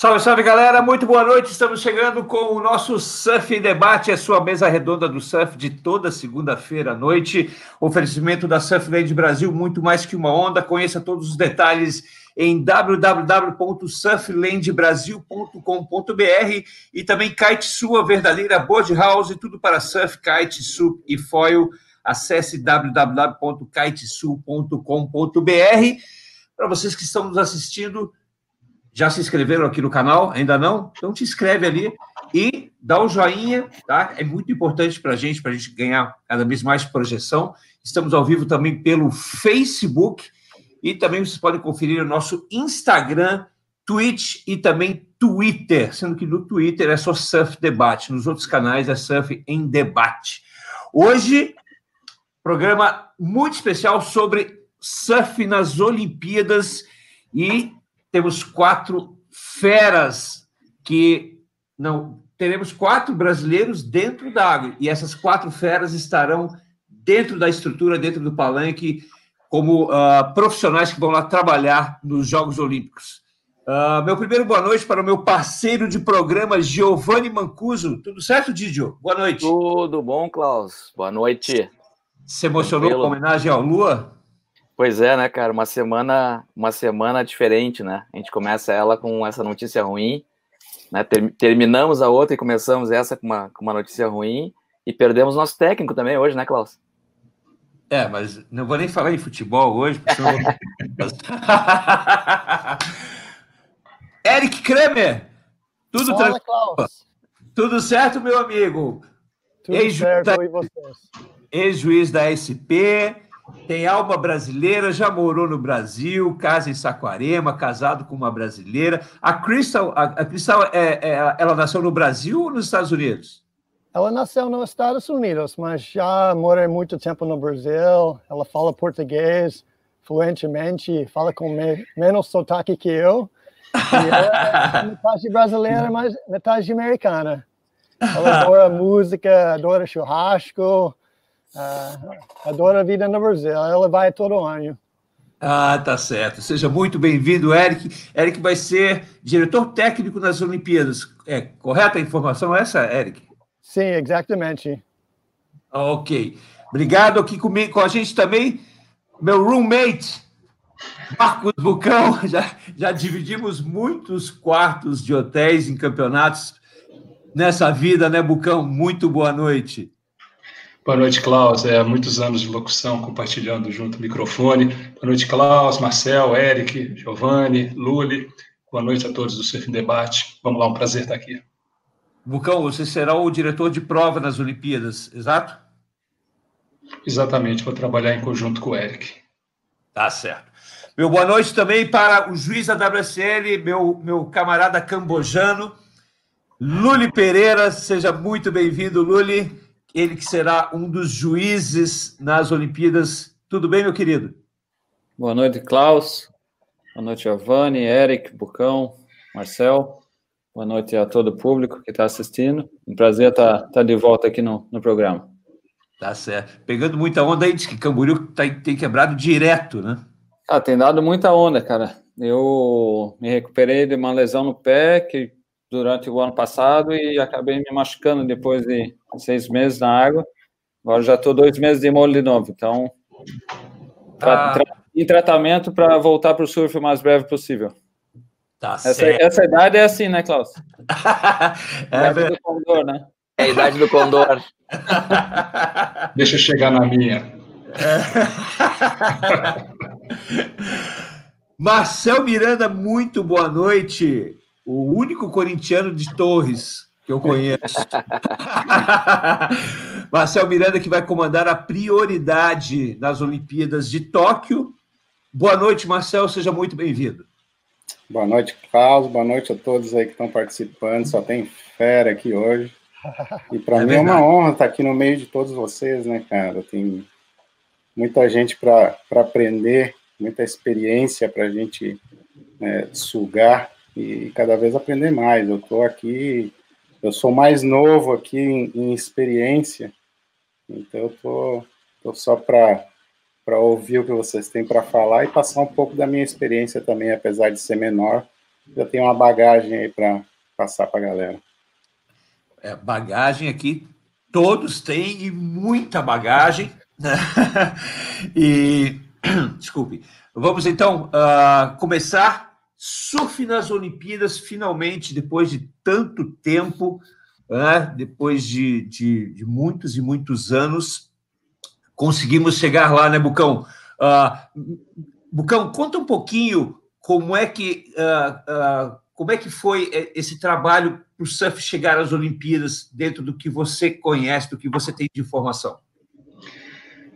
Salve, salve galera, muito boa noite. Estamos chegando com o nosso Surf em Debate, a sua mesa redonda do surf de toda segunda-feira à noite. Oferecimento da Surfland Brasil, muito mais que uma onda. Conheça todos os detalhes em www.surflandbrasil.com.br e também Kite Sua verdadeira board house, tudo para surf, kite, sup e foil. Acesse www.kitesul.com.br. Para vocês que estão nos assistindo, já se inscreveram aqui no canal? Ainda não? Então te inscreve ali e dá um joinha, tá? É muito importante para a gente, para a gente ganhar cada vez mais projeção. Estamos ao vivo também pelo Facebook e também vocês podem conferir o nosso Instagram, Twitch e também Twitter, sendo que no Twitter é só Surf Debate, nos outros canais é Surf em Debate. Hoje, programa muito especial sobre surf nas Olimpíadas e temos quatro feras que não teremos quatro brasileiros dentro da água e essas quatro feras estarão dentro da estrutura, dentro do palanque, como uh, profissionais que vão lá trabalhar nos Jogos Olímpicos. Uh, meu primeiro boa noite para o meu parceiro de programa, Giovanni Mancuso. Tudo certo, Didio? Boa noite. Tudo bom, Klaus. Boa noite. Se emocionou Tranquilo. com a homenagem ao Lua? Pois é, né, cara? Uma semana, uma semana diferente, né? A gente começa ela com essa notícia ruim, né? Ter, terminamos a outra e começamos essa com uma, com uma notícia ruim e perdemos nosso técnico também hoje, né, Klaus? É, mas não vou nem falar em futebol hoje, porque senão... Eric Kremer, tudo Fala, Klaus. Tudo certo, meu amigo? Tudo certo, da... e vocês? Ex-juiz da SP, tem alma brasileira, já morou no Brasil, casa em Saquarema, casado com uma brasileira. A Crystal, a, a Crystal é, é, ela nasceu no Brasil ou nos Estados Unidos? Ela nasceu nos Estados Unidos, mas já mora muito tempo no Brasil. Ela fala português fluentemente, fala com me, menos sotaque que eu. E ela é metade brasileira, mas metade americana. Ela adora música, adora churrasco, Uh, adora a vida no Brasil, ela vai todo ano. Ah, tá certo. Seja muito bem-vindo, Eric. Eric vai ser diretor técnico nas Olimpíadas. É correta a informação essa, Eric? Sim, exatamente. Ok. Obrigado aqui comigo, com a gente também, meu roommate, Marcos Bucão. Já, já dividimos muitos quartos de hotéis em campeonatos nessa vida, né, Bucão? Muito boa noite. Boa noite, Klaus. É, muitos anos de locução compartilhando junto o microfone. Boa noite, Klaus, Marcel, Eric, Giovanni, Luli. Boa noite a todos do Surf Debate. Vamos lá, um prazer estar aqui. Bucão, você será o diretor de prova nas Olimpíadas, exato? Exatamente, vou trabalhar em conjunto com o Eric. Tá certo. Meu boa noite também para o juiz da WSL, meu, meu camarada cambojano, Luli Pereira. Seja muito bem-vindo, Luli ele que será um dos juízes nas Olimpíadas. Tudo bem, meu querido? Boa noite, Klaus. Boa noite, Giovanni, Eric, Bucão, Marcel. Boa noite a todo o público que está assistindo. Um prazer estar, tá, tá de volta aqui no, no programa. Tá certo. Pegando muita onda aí, diz que Camboriú tá, tem quebrado direto, né? Ah, tem dado muita onda, cara. Eu me recuperei de uma lesão no pé que durante o ano passado e acabei me machucando depois de seis meses na água. Agora já estou dois meses de molho de novo. Então, ah. tra em tratamento para voltar para o surf o mais breve possível. Tá essa, certo. essa idade é assim, né, Klaus? é a idade do condor, né? É a idade do condor. Deixa eu chegar na minha. Marcel Miranda, muito boa noite o único corintiano de Torres que eu conheço. Marcel Miranda, que vai comandar a prioridade nas Olimpíadas de Tóquio. Boa noite, Marcel, seja muito bem-vindo. Boa noite, Carlos. Boa noite a todos aí que estão participando. Só tem fera aqui hoje. E para é mim verdade. é uma honra estar aqui no meio de todos vocês, né, cara? Tem muita gente para aprender, muita experiência para a gente né, sugar e cada vez aprender mais. Eu estou aqui, eu sou mais novo aqui em, em experiência, então eu tô, tô só para para ouvir o que vocês têm para falar e passar um pouco da minha experiência também, apesar de ser menor, já tenho uma bagagem aí para passar para a galera. É, bagagem aqui, todos têm e muita bagagem. Né? e, desculpe, vamos então uh, começar. Surf nas Olimpíadas, finalmente, depois de tanto tempo, né? depois de, de, de, muitos e muitos anos, conseguimos chegar lá, né, Bucão? Uh, Bucão, conta um pouquinho como é que, uh, como é que foi esse trabalho para o surf chegar às Olimpíadas dentro do que você conhece, do que você tem de informação?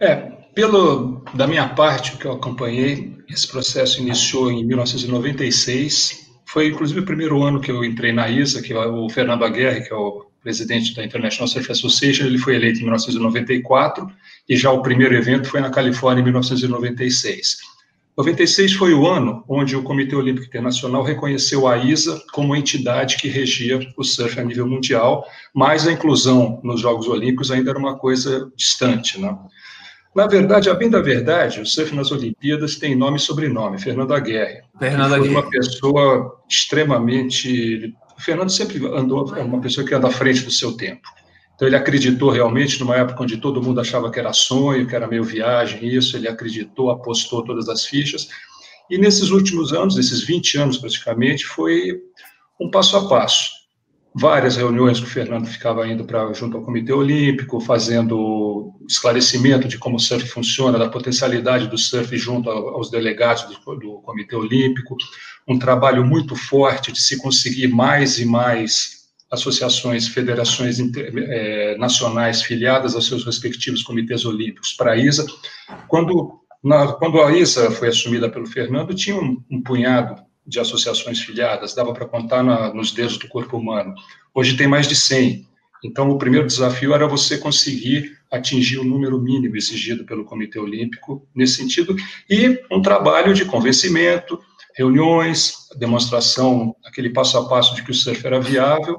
É, pelo da minha parte, o que eu acompanhei, esse processo iniciou em 1996. Foi inclusive o primeiro ano que eu entrei na ISA, que é o Fernando Aguirre, que é o presidente da International Surf Association, ele foi eleito em 1994 e já o primeiro evento foi na Califórnia em 1996. 96 foi o ano onde o Comitê Olímpico Internacional reconheceu a ISA como entidade que regia o surf a nível mundial, mas a inclusão nos Jogos Olímpicos ainda era uma coisa distante, né? Na verdade, a bem da verdade, o surf nas Olimpíadas tem nome e sobrenome, Fernando Aguirre. Fernando Aguirre. Foi uma pessoa extremamente... O Fernando sempre andou, é uma pessoa que anda à frente do seu tempo. Então, ele acreditou realmente, numa época onde todo mundo achava que era sonho, que era meio viagem, isso, ele acreditou, apostou todas as fichas. E nesses últimos anos, esses 20 anos praticamente, foi um passo a passo. Várias reuniões que o Fernando ficava indo para junto ao Comitê Olímpico, fazendo esclarecimento de como o surf funciona, da potencialidade do surf junto aos delegados do, do Comitê Olímpico, um trabalho muito forte de se conseguir mais e mais associações, federações é, nacionais filiadas aos seus respectivos comitês olímpicos para a ISA. Quando, na, quando a ISA foi assumida pelo Fernando, tinha um, um punhado de associações filiadas, dava para contar na, nos dedos do corpo humano. Hoje tem mais de 100. Então, o primeiro desafio era você conseguir atingir o número mínimo exigido pelo Comitê Olímpico nesse sentido, e um trabalho de convencimento, reuniões, demonstração, aquele passo a passo de que o surf era viável,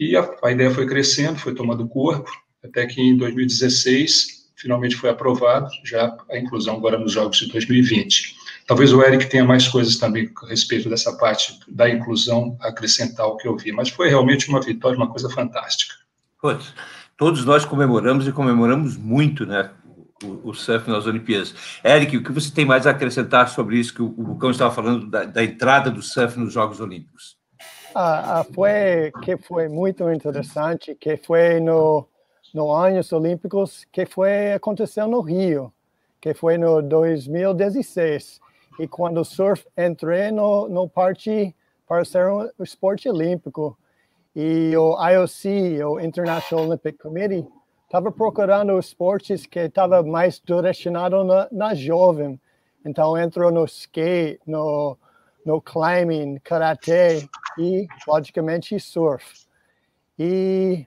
e a, a ideia foi crescendo, foi tomando corpo, até que em 2016 finalmente foi aprovado já a inclusão agora nos Jogos de 2020. Talvez o Eric tenha mais coisas também a respeito dessa parte da inclusão acrescentar o que eu vi, mas foi realmente uma vitória, uma coisa fantástica. Todos, todos nós comemoramos e comemoramos muito, né? O, o, surf nas Olimpíadas. Eric, o que você tem mais a acrescentar sobre isso que o, o Lucão estava falando da, da entrada do surf nos Jogos Olímpicos? Ah, ah, foi que foi muito interessante, que foi no no anos olímpicos que foi aconteceu no Rio, que foi no 2016 e quando surf entrei no no parte para ser um esporte olímpico e o IOC, o International Olympic Committee, estava procurando esportes que estava mais direcionado na, na jovem. Então entrou no skate, no no climbing, karatê e, logicamente, surf. E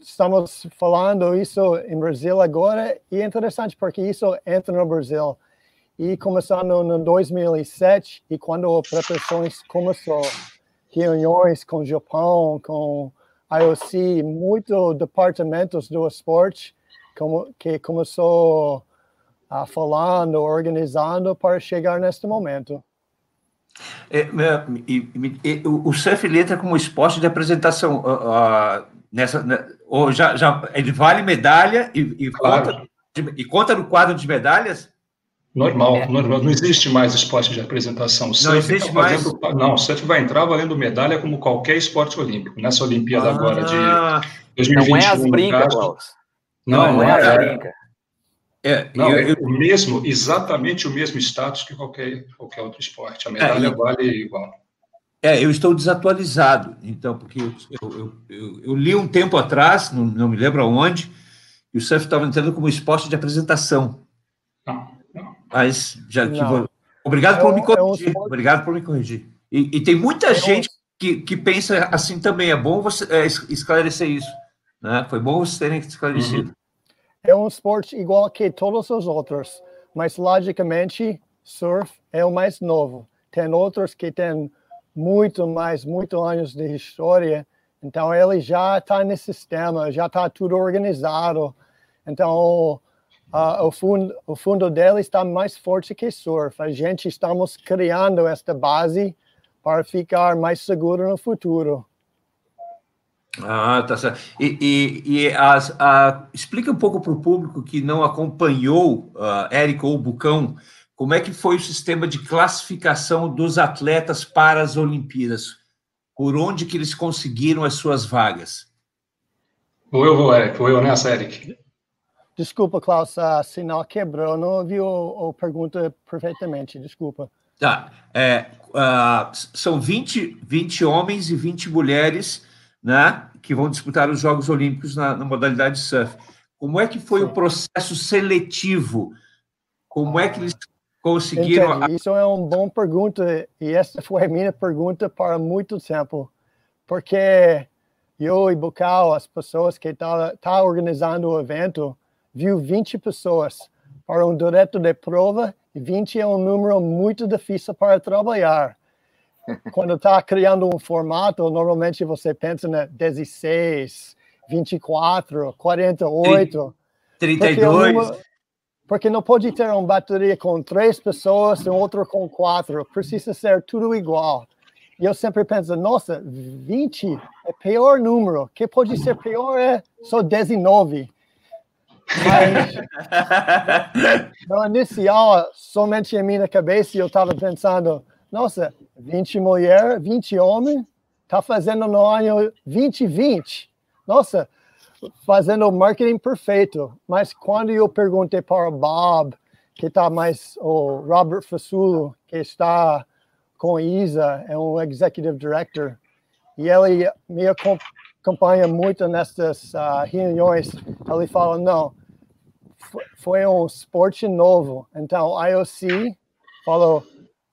estamos falando isso em Brasil agora e é interessante porque isso entra no Brasil. E começando no 2007 e quando a preparações começou, reuniões com o Japão, com IOC, muitos departamentos do esporte como, que começou a falando, organizando para chegar neste momento. É, e, e, o surf ele entra como esporte de apresentação uh, uh, nessa, né, ou já, já ele vale medalha e, e, claro. conta, e conta no quadro de medalhas? Normal, é. normal, não existe mais esporte de apresentação. O não existe tá mais. Não, o surf vai entrar valendo medalha como qualquer esporte olímpico. Nessa Olimpíada ah, agora de 2021. Não é as brincas, Não, não, não, é, é as brincas. É, não, eu, eu, o mesmo, exatamente o mesmo status que qualquer, qualquer outro esporte. A medalha é, vale igual. É, eu estou desatualizado, então, porque eu, eu, eu, eu li um tempo atrás, não, não me lembro aonde, e o surf estava entrando como esporte de apresentação. Não. Mas já não. obrigado é por me corrigir. Um obrigado por me corrigir. E, e tem muita é gente um... que, que pensa assim também. É bom você é, esclarecer isso. Né? Foi bom vocês terem esclarecido. Uhum é um esporte igual que todos os outros, mas logicamente surf é o mais novo. Tem outros que têm muito mais, muito anos de história, então ele já está nesse sistema, já está tudo organizado. Então uh, o, fundo, o fundo dele está mais forte que surf. A gente estamos criando esta base para ficar mais seguro no futuro. Ah, tá certo. E, e, e as, a, explica um pouco para o público que não acompanhou uh, Érico ou Bucão, como é que foi o sistema de classificação dos atletas para as Olimpíadas? Por onde que eles conseguiram as suas vagas? Vou eu, vou, Eric. Vou eu nessa, Eric. Desculpa, Klaus, a sinal quebrou. Não ouvi a pergunta perfeitamente. Desculpa. Tá. É, uh, são 20, 20 homens e 20 mulheres né, que vão disputar os Jogos Olímpicos na, na modalidade surf. Como é que foi Sim. o processo seletivo? Como é que eles conseguiram? Entendi. Isso é uma boa pergunta e essa foi a minha pergunta para muito tempo, porque eu e Bucal, as pessoas que estão tá, tá organizando o evento, viu 20 pessoas para um direto de prova e 20 é um número muito difícil para trabalhar. Quando está criando um formato, normalmente você pensa na 16, 24, 48. 32. Porque, porque não pode ter uma bateria com três pessoas e outro com quatro. Precisa ser tudo igual. E eu sempre penso, nossa, 20 é pior número. Que pode ser pior é só 19. Mas, no inicial, somente em minha cabeça, eu estava pensando, nossa, 20 mulheres, 20 homens, tá fazendo no ano 2020. Nossa, fazendo marketing perfeito. Mas quando eu perguntei para o Bob, que está mais, o Robert Fassulo, que está com a ISA, é um executive director, e ele me acompanha muito nessas uh, reuniões. Ele fala: não, foi um esporte novo. Então, a IOC falou: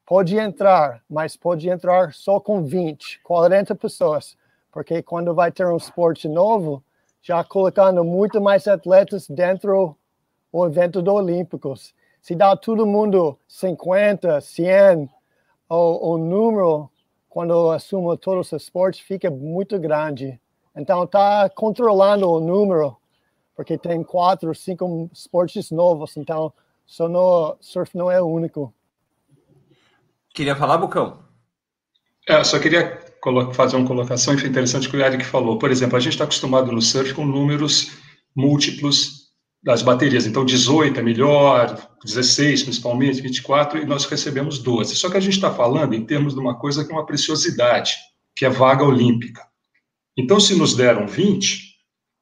pode entrar, mas pode entrar só com 20, 40 pessoas, porque quando vai ter um esporte novo, já colocando muito mais atletas dentro do evento do Olímpicos. Se dá todo mundo 50, 100, o, o número, quando assuma todos os esportes, fica muito grande. Então, está controlando o número, porque tem quatro, cinco esportes novos, então só no surf não é o único. Queria falar, Bucão? É, só queria fazer uma colocação interessante que o Eric falou. Por exemplo, a gente está acostumado no surf com números múltiplos das baterias. Então, 18 é melhor, 16 principalmente, 24, e nós recebemos 12. Só que a gente está falando em termos de uma coisa que é uma preciosidade, que é vaga olímpica. Então, se nos deram 20,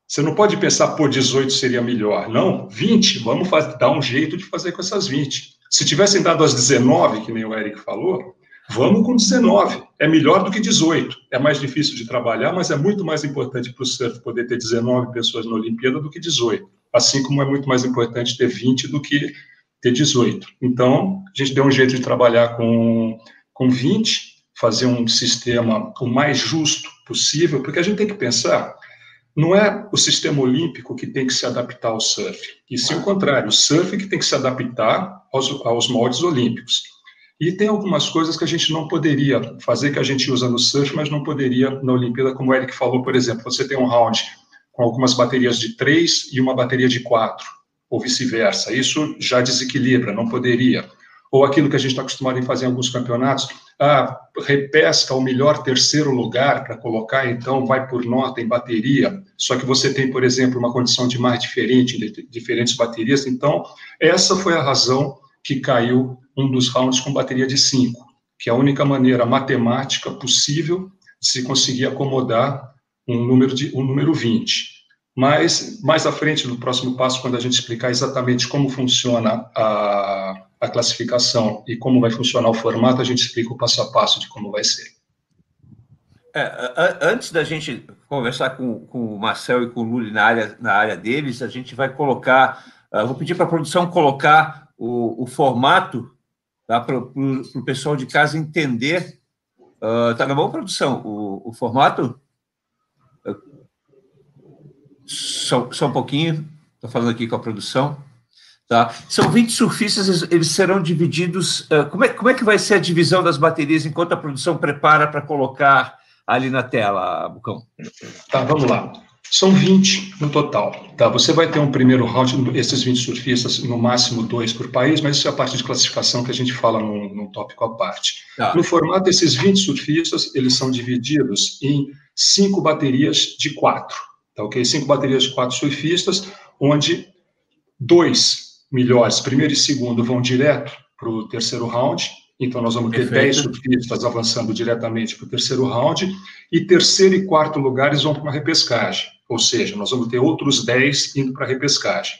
você não pode pensar, por 18 seria melhor. Não, 20, vamos fazer, dar um jeito de fazer com essas 20. Se tivessem dado as 19, que nem o Eric falou, vamos com 19. É melhor do que 18. É mais difícil de trabalhar, mas é muito mais importante para o surf poder ter 19 pessoas na Olimpíada do que 18. Assim como é muito mais importante ter 20 do que ter 18. Então, a gente deu um jeito de trabalhar com, com 20, fazer um sistema o mais justo possível, porque a gente tem que pensar não é o sistema olímpico que tem que se adaptar ao surf, e sim o contrário, o surf que tem que se adaptar aos, aos moldes olímpicos. E tem algumas coisas que a gente não poderia fazer, que a gente usa no surf, mas não poderia na Olimpíada, como o Eric falou, por exemplo, você tem um round com algumas baterias de três e uma bateria de quatro, ou vice-versa. Isso já desequilibra, não poderia ou aquilo que a gente está acostumado em fazer em alguns campeonatos, ah, repesca o melhor terceiro lugar para colocar, então vai por nota em bateria, só que você tem, por exemplo, uma condição de mar diferente, diferentes baterias, então essa foi a razão que caiu um dos rounds com bateria de 5, que é a única maneira matemática possível de se conseguir acomodar um número, de, um número 20. Mas mais à frente, no próximo passo, quando a gente explicar exatamente como funciona a, a classificação e como vai funcionar o formato, a gente explica o passo a passo de como vai ser. É, antes da gente conversar com, com o Marcel e com o Luli na área, na área deles, a gente vai colocar, uh, vou pedir para a produção colocar o, o formato tá, para o pessoal de casa entender. Uh, tá na boa produção, o, o formato? Só, só um pouquinho, estou falando aqui com a produção. Tá? São 20 surfistas, eles serão divididos. Uh, como, é, como é que vai ser a divisão das baterias enquanto a produção prepara para colocar ali na tela, Bucão? Tá, vamos lá. São 20 no total. Tá? Você vai ter um primeiro round, esses 20 surfistas, no máximo dois por país, mas isso é a parte de classificação que a gente fala num, num tópico à parte. Tá. No formato desses 20 surfistas, eles são divididos em cinco baterias de quatro. Tá, ok? Cinco baterias de quatro surfistas, onde dois melhores, primeiro e segundo, vão direto para o terceiro round. Então, nós vamos ter 10 surfistas avançando diretamente para o terceiro round. E terceiro e quarto lugares vão para uma repescagem. Ou seja, nós vamos ter outros 10 indo para a repescagem.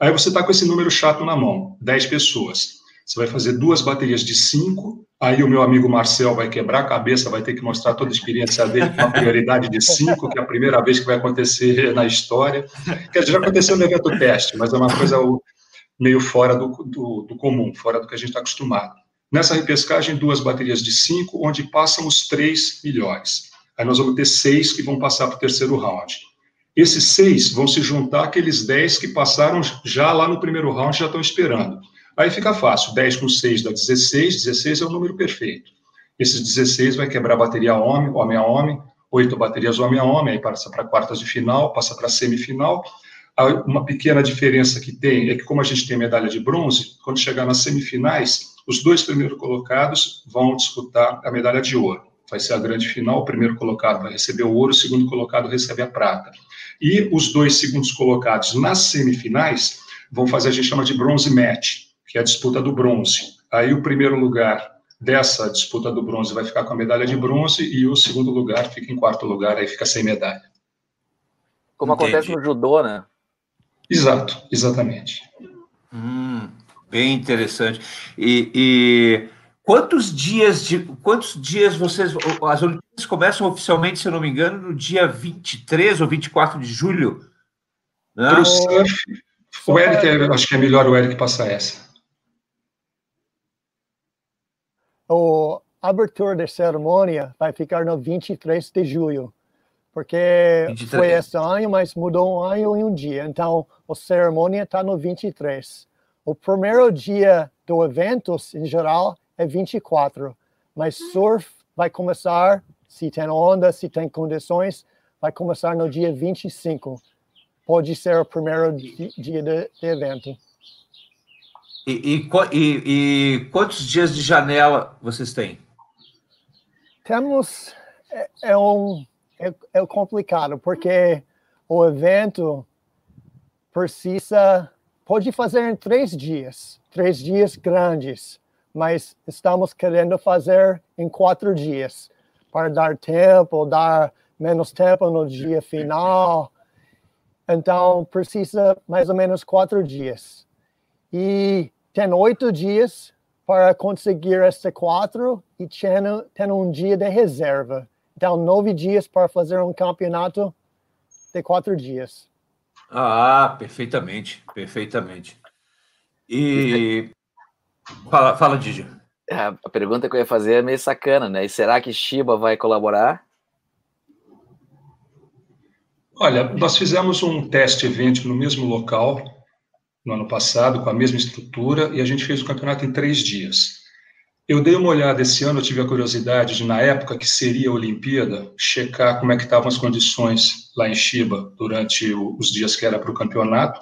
Aí você está com esse número chato na mão, 10 pessoas. Você vai fazer duas baterias de 5, aí o meu amigo Marcel vai quebrar a cabeça, vai ter que mostrar toda a experiência dele com uma prioridade de 5, que é a primeira vez que vai acontecer na história. Quer dizer, já aconteceu no evento teste, mas é uma coisa meio fora do, do, do comum, fora do que a gente está acostumado. Nessa repescagem, duas baterias de 5, onde passam os três melhores. Aí nós vamos ter seis que vão passar para o terceiro round. Esses seis vão se juntar àqueles 10 que passaram já lá no primeiro round, já estão esperando. Aí fica fácil, 10 com 6 dá 16, 16 é o número perfeito. Esses 16 vai quebrar bateria homem, homem a homem, oito baterias homem a homem, aí passa para quartas de final, passa para semifinal. Uma pequena diferença que tem é que, como a gente tem medalha de bronze, quando chegar nas semifinais, os dois primeiros colocados vão disputar a medalha de ouro. Vai ser a grande final, o primeiro colocado vai receber o ouro, o segundo colocado recebe a prata. E os dois segundos colocados nas semifinais vão fazer a gente chama de bronze match, que é a disputa do bronze. Aí o primeiro lugar dessa disputa do bronze vai ficar com a medalha de bronze e o segundo lugar fica em quarto lugar, aí fica sem medalha. Como Entendi. acontece no judô, né? Exato, exatamente. Hum, bem interessante. E, e, quantos dias de quantos dias vocês as Olimpíadas começam oficialmente, se eu não me engano, no dia 23 ou 24 de julho? Né? Para o surf, o Eric, acho que é melhor o Eric passar essa. O abertura da cerimônia vai ficar no 23 de julho, porque 23. foi esse ano, mas mudou um ano e um dia. Então, a cerimônia está no 23. O primeiro dia do evento, em geral, é 24, mas surf vai começar, se tem onda, se tem condições, vai começar no dia 25. Pode ser o primeiro dia de, de evento. E, e, e, quantos dias de janela vocês têm? Temos é, é um é, é, complicado porque o evento precisa pode fazer em três dias, três dias grandes, mas estamos querendo fazer em quatro dias para dar tempo, dar menos tempo no dia final. Então precisa mais ou menos quatro dias. E tem oito dias para conseguir esse quatro e tem um dia de reserva. Então, nove dias para fazer um campeonato de quatro dias. Ah, perfeitamente, perfeitamente. E fala, fala Didi. É, a pergunta que eu ia fazer é meio sacana, né? E será que Shiba vai colaborar? Olha, nós fizemos um teste evento no mesmo local no ano passado, com a mesma estrutura, e a gente fez o campeonato em três dias. Eu dei uma olhada esse ano, eu tive a curiosidade de, na época que seria a Olimpíada, checar como é que estavam as condições lá em Chiba durante o, os dias que era para o campeonato.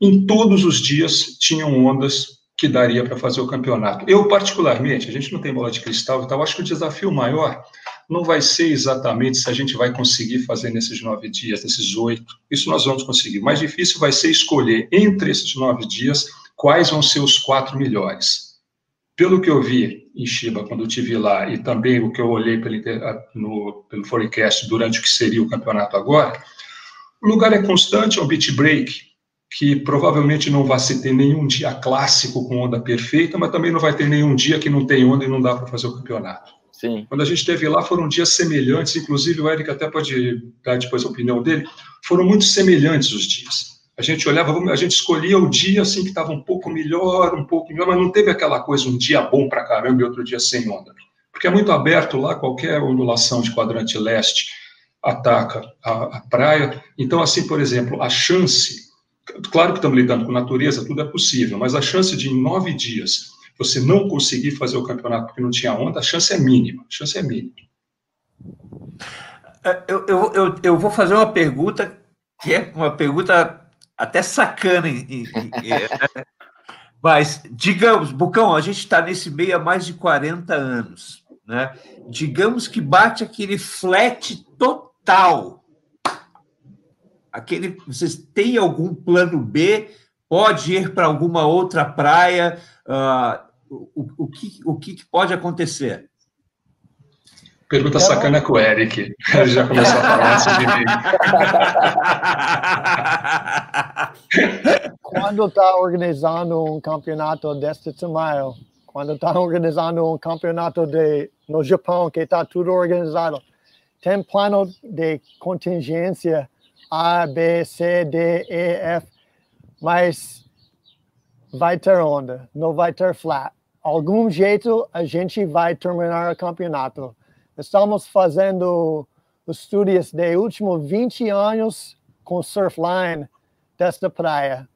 Em todos os dias tinham ondas que daria para fazer o campeonato. Eu, particularmente, a gente não tem bola de cristal e tal, acho que o desafio maior não vai ser exatamente se a gente vai conseguir fazer nesses nove dias, nesses oito. Isso nós vamos conseguir. O mais difícil vai ser escolher entre esses nove dias quais vão ser os quatro melhores. Pelo que eu vi em Chiba, quando eu estive lá, e também o que eu olhei pelo, no, pelo forecast durante o que seria o campeonato agora, o lugar é constante, é um beat break, que provavelmente não vai se ter nenhum dia clássico com onda perfeita, mas também não vai ter nenhum dia que não tem onda e não dá para fazer o campeonato. Sim. Quando a gente esteve lá, foram dias semelhantes, inclusive o Eric até pode dar depois a opinião dele, foram muito semelhantes os dias. A gente olhava, a gente escolhia o dia assim que estava um pouco melhor, um pouco melhor, mas não teve aquela coisa, um dia bom para caramba e outro dia sem onda. Porque é muito aberto lá, qualquer ondulação de quadrante leste ataca a, a praia. Então, assim, por exemplo, a chance, claro que estamos lidando com natureza, tudo é possível, mas a chance de em nove dias você não conseguir fazer o campeonato porque não tinha onda, a chance é mínima. A chance é mínima. É, eu, eu, eu, eu vou fazer uma pergunta que é uma pergunta até sacana. É, mas, digamos, Bucão, a gente está nesse meio há mais de 40 anos. Né? Digamos que bate aquele flat total. Aquele, vocês têm algum plano B? Pode ir para alguma outra praia? Uh, o, o, que, o que pode acontecer? Pergunta sacana com o Eric. Ele já começou a falar antes de mim. Quando está organizando um campeonato deste tamanho, quando está organizando um campeonato de, no Japão, que está tudo organizado, tem plano de contingência A, B, C, D, E, F, mas vai ter onda, não vai ter flat. Algum jeito a gente vai terminar o campeonato Estamos fazendo estudos de últimos 20 anos com Surfline desta praia,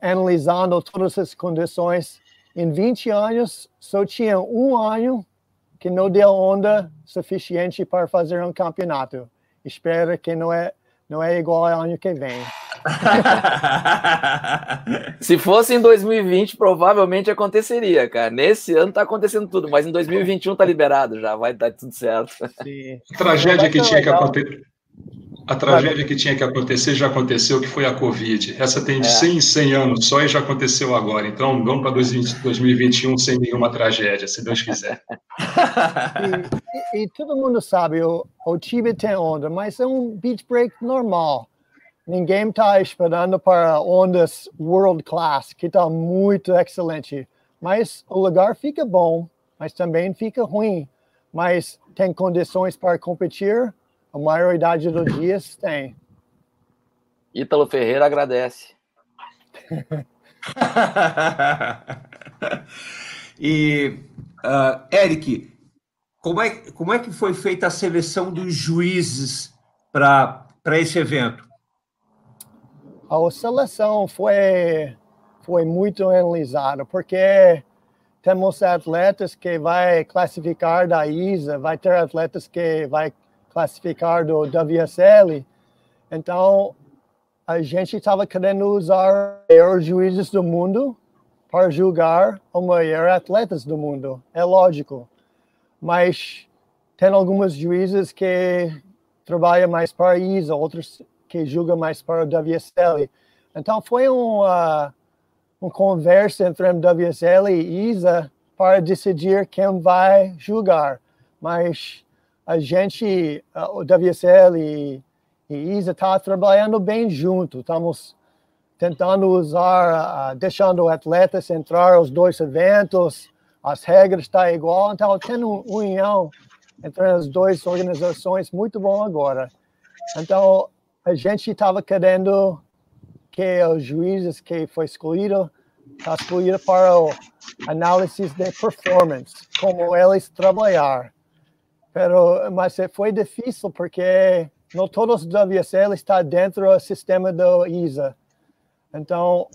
analisando todas as condições. Em 20 anos, só tinha um ano que não deu onda suficiente para fazer um campeonato. Espero que não é, não é igual ao ano que vem. Se fosse em 2020, provavelmente aconteceria, cara. Nesse ano tá acontecendo tudo, mas em 2021 tá liberado já, vai dar tudo certo. Sim. A tragédia que tinha que acontecer. A tragédia que tinha que acontecer já aconteceu, que foi a Covid. Essa tem de é. 100 em 100 anos só e já aconteceu agora. Então, vamos para 2021 sem nenhuma tragédia, se Deus quiser. e, e, e, todo mundo sabe, o, o Tibet tem onda, mas é um beach break normal. Ninguém está esperando para ondas world class, que está muito excelente. Mas o lugar fica bom, mas também fica ruim. Mas tem condições para competir? A maioridade dos dias tem. Ítalo Ferreira agradece. e, uh, Eric, como é, como é que foi feita a seleção dos juízes para esse evento? A seleção foi, foi muito analisada, porque temos atletas que vai classificar da ISA, vai ter atletas que vai classificar do WSL. Então, a gente estava querendo usar os juízes do mundo para julgar os maiores atletas do mundo. É lógico. Mas tem alguns juízes que trabalham mais para ISA, outros que julga mais para o WSL. Então foi uma, uma conversa entre o WSL e ISA para decidir quem vai julgar. Mas a gente, o WSL e, e ISA está trabalhando bem junto. Estamos tentando usar, uh, deixando atletas entrar os dois eventos, as regras estão tá igual, então tem união entre as duas organizações muito bom agora. Então, a gente estava querendo que os juízes que foi escolhido está escolhido para o análise de performance, como eles trabalhar. Pero, mas foi difícil porque não todos os WSL está dentro do sistema do ISA. Então,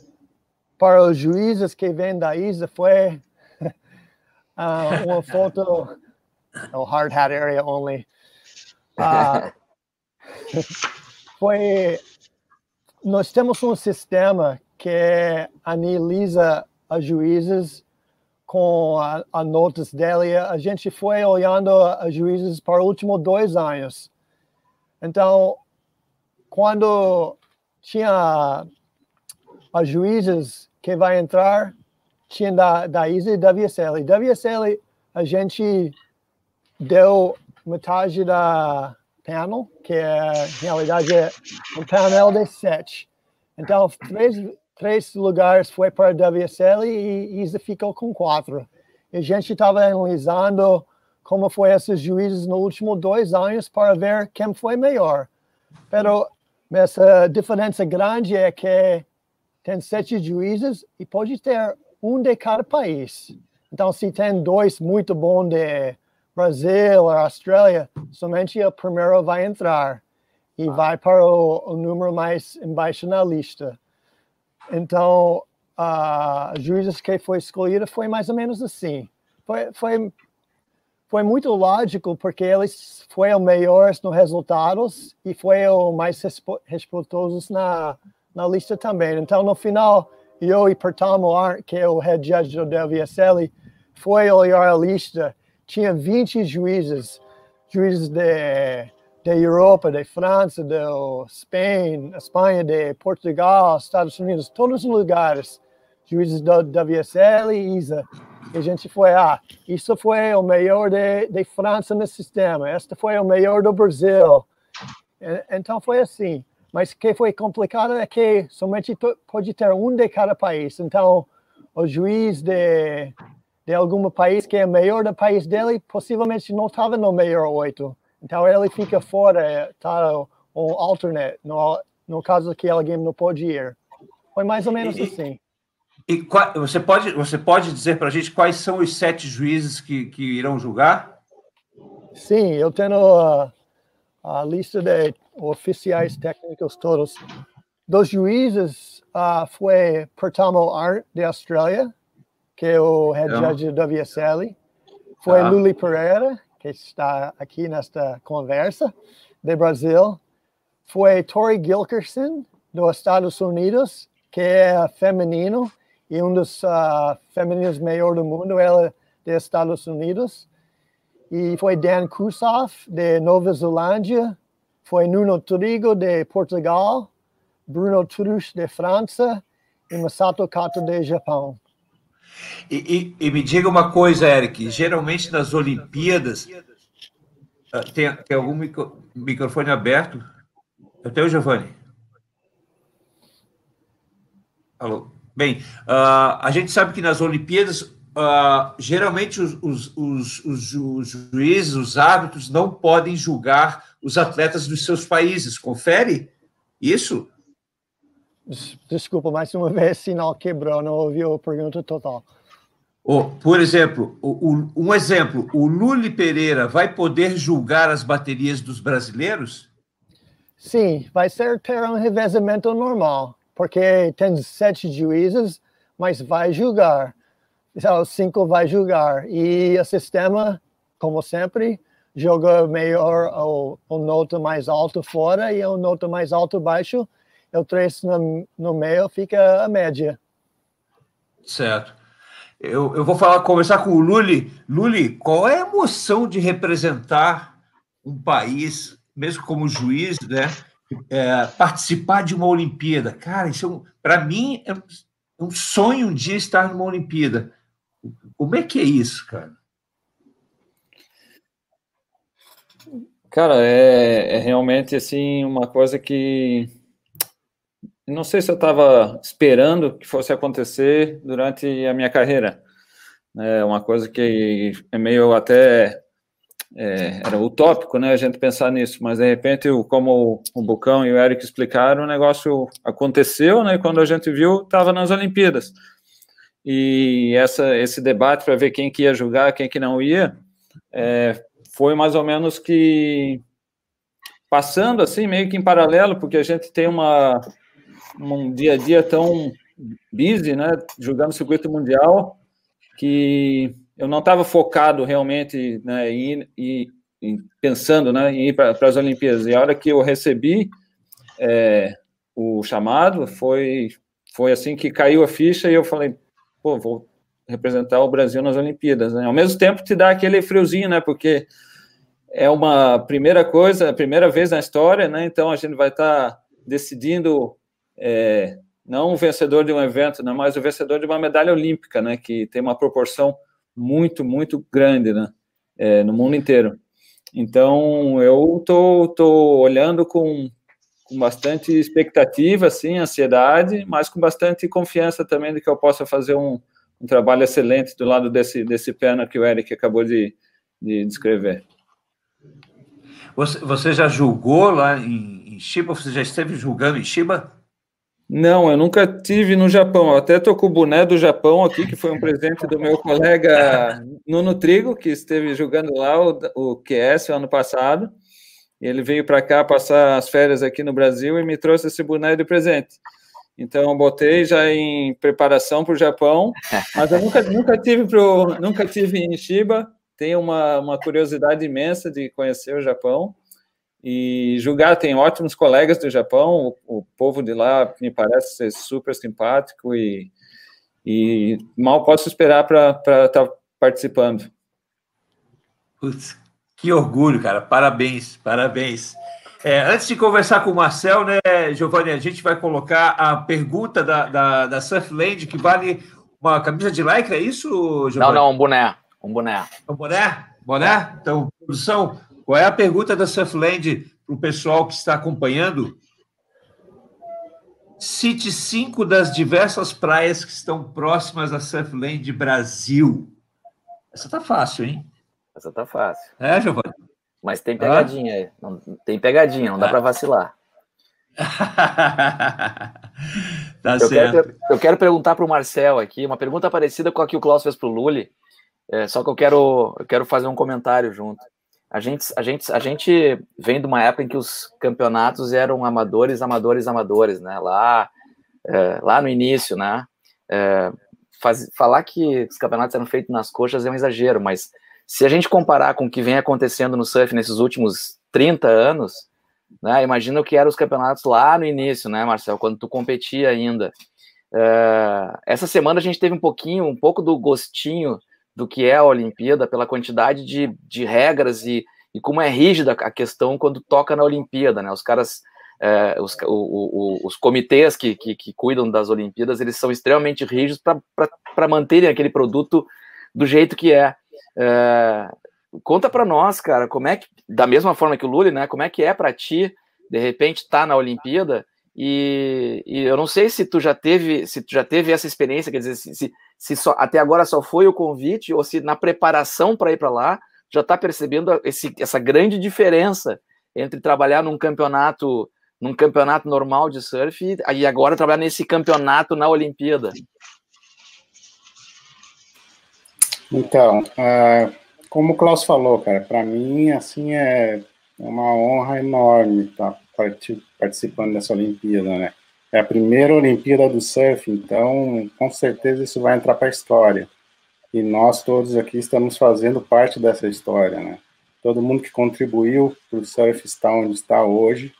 para os juízes que vêm da ISA foi uh, uma foto no hard hat area only. Uh, foi nós temos um sistema que analisa as juízes com as notas dele. A gente foi olhando as juízes para os últimos dois anos. Então, quando tinha as juízes que vai entrar, tinha da, da ISA e da WSL. WSL, a gente deu metade da, panel, que é, em realidade é um painel de sete. Então, três, três lugares foi para a WSL e Isa ficou com quatro. E a gente estava analisando como foi esses juízes nos últimos dois anos para ver quem foi melhor. Pero essa diferença grande é que tem sete juízes e pode ter um de cada país. Então, se tem dois muito bons de Brasil ou Austrália, somente o primeiro vai entrar e ah. vai para o, o, número mais embaixo na lista. Então, a uh, juízes que foi escolhida foi mais ou menos assim. Foi, foi, foi muito lógico porque eles foi o melhor nos resultados e foi o mais respeitoso na, na lista também. Então, no final, eu e Pertamo Art, que é o head judge do WSL, foi olhar a lista. Tinha 20 juízes, juízes de, da Europa, da França, da Espanha, Espanha, de Portugal, Estados Unidos, todos os lugares. Juízes da WSL e ISA. E a gente foi, ah, isso foi o melhor de, de França no sistema, este foi o melhor do Brasil. Então foi assim. Mas o que foi complicado é que somente pode ter um de cada país. Então, o juiz de, de algum país que é melhor do país dele, possivelmente não estava no melhor oito. Então, ele fica fora, tá, um alternate, no, no caso que alguém não pode ir. Foi mais ou menos e, assim. E você pode, você pode dizer para a gente quais são os sete juízes que, que irão julgar? Sim, eu tenho a, a lista de oficiais técnicos todos. Dos juízes uh, foi Pertamo Art, de Austrália, que é o head judge do WSL. Foi ah. Luli Pereira, que está aqui nesta conversa, de Brasil. Foi Tori Gilkerson, dos Estados Unidos, que é feminino e um dos uh, femininos melhor do mundo, ela é dos Estados Unidos. E foi Dan Kusoff, de Nova Zelândia. Foi Nuno Trigo, de Portugal. Bruno Trush, de França. E Masato Kato, de Japão. E, e, e, me diga uma coisa, Eric. Geralmente nas Olimpíadas. Ah, tem, tem algum micro, microfone aberto? Até o Giovanni. Alô? Bem, uh, a gente sabe que nas Olimpíadas, uh, geralmente os, os, os, os, juízes, os árbitros, não podem julgar os atletas dos seus países. Confere isso? Desculpa, mais uma vez, sinal quebrou, não ouvi a pergunta total. Oh, por exemplo, o, o, um exemplo, o Luli Pereira vai poder julgar as baterias dos brasileiros? Sim, vai ser ter um revezamento normal porque tem sete juízes, mas vai julgar. Então, cinco vai julgar. E o sistema, como sempre, joga melhor o, o nota mais alto fora e o nota mais alto baixo. O três no, no meio fica a média. Certo. Eu, eu vou falar, conversar com o Luli. Luli, qual é a emoção de representar um país, mesmo como juiz, né? é, participar de uma Olimpíada. Cara, isso é para mim é um sonho um dia estar numa Olimpíada. Como é que é isso, cara? Cara, é, é realmente assim uma coisa que não sei se eu estava esperando que fosse acontecer durante a minha carreira. É uma coisa que é meio até é, era utópico, né, a gente pensar nisso, mas de repente, como o Bucão e o Eric explicaram, o negócio aconteceu, né, quando a gente viu, estava nas Olimpíadas. E essa, esse debate para ver quem que ia julgar, quem que não ia, é, foi mais ou menos que passando assim, meio que em paralelo, porque a gente tem uma, um dia a dia tão busy, né, jogando circuito mundial, que eu não estava focado realmente né, em, em, pensando né, em ir para as Olimpíadas. E a hora que eu recebi é, o chamado, foi, foi assim que caiu a ficha e eu falei, pô, vou representar o Brasil nas Olimpíadas. Né? Ao mesmo tempo, te dá aquele friozinho, né? Porque é uma primeira coisa, a primeira vez na história, né? Então a gente vai estar tá decidindo é, não o vencedor de um evento, né, mas o vencedor de uma medalha olímpica, né? Que tem uma proporção muito, muito grande, né? É, no mundo inteiro. Então, eu tô, tô olhando com, com bastante expectativa, assim, ansiedade, mas com bastante confiança também de que eu possa fazer um, um trabalho excelente do lado desse, desse pena que o Eric acabou de, de descrever. Você, você já julgou lá em, em Shiba? Você já esteve julgando em Shiba? Não, eu nunca tive no Japão. Eu até tô com o boné do Japão aqui, que foi um presente do meu colega Nuno Trigo, que esteve jogando lá o, o QS ano passado. Ele veio para cá passar as férias aqui no Brasil e me trouxe esse boné de presente. Então eu botei já em preparação para o Japão, mas eu nunca, nunca tive pro, nunca tive em Shiba. tenho uma, uma curiosidade imensa de conhecer o Japão e julgar, tem ótimos colegas do Japão, o, o povo de lá me parece ser super simpático e, e mal posso esperar para estar tá participando. Putz, que orgulho, cara. Parabéns, parabéns. É, antes de conversar com o Marcel, né, Giovanni, a gente vai colocar a pergunta da, da, da Surfland, que vale uma camisa de lycra, é isso, Giovanni? Não, não, um boné. Um boné. Um boné? Boné? Então, produção, qual é a pergunta da Surfland para o pessoal que está acompanhando? Cite cinco das diversas praias que estão próximas à Surfland Brasil. Essa tá fácil, hein? Essa tá fácil. É, Giovanni? Mas tem pegadinha aí. Não, tem pegadinha, não dá para vacilar. tá eu certo. Quero, eu quero perguntar para o Marcel aqui, uma pergunta parecida com a que o Klaus fez para o Lully, é, só que eu quero, eu quero fazer um comentário junto. A gente, a, gente, a gente vem de uma época em que os campeonatos eram amadores, amadores, amadores, né? Lá, é, lá no início, né? É, faz, falar que os campeonatos eram feitos nas coxas é um exagero, mas se a gente comparar com o que vem acontecendo no surf nesses últimos 30 anos, né, imagina o que eram os campeonatos lá no início, né, Marcel, quando tu competia ainda. Uh, essa semana a gente teve um pouquinho, um pouco do gostinho do que é a Olimpíada, pela quantidade de, de regras e, e como é rígida a questão quando toca na Olimpíada, né? Os caras, uh, os, o, o, os comitês que, que, que, cuidam das Olimpíadas, eles são extremamente rígidos para manterem aquele produto do jeito que é. É, conta para nós, cara, como é que, da mesma forma que o Lully, né? Como é que é para ti, de repente, estar tá na Olimpíada? E, e, eu não sei se tu já teve, se tu já teve essa experiência, quer dizer, se, se, se só, até agora só foi o convite ou se na preparação para ir para lá já está percebendo esse, essa grande diferença entre trabalhar num campeonato num campeonato normal de surf e, agora trabalhar nesse campeonato na Olimpíada. Então, uh, como o Klaus falou, cara, para mim, assim, é uma honra enorme estar tá participando dessa Olimpíada, né? É a primeira Olimpíada do surf, então, com certeza isso vai entrar para a história. E nós todos aqui estamos fazendo parte dessa história, né? Todo mundo que contribuiu para o surf estar onde está hoje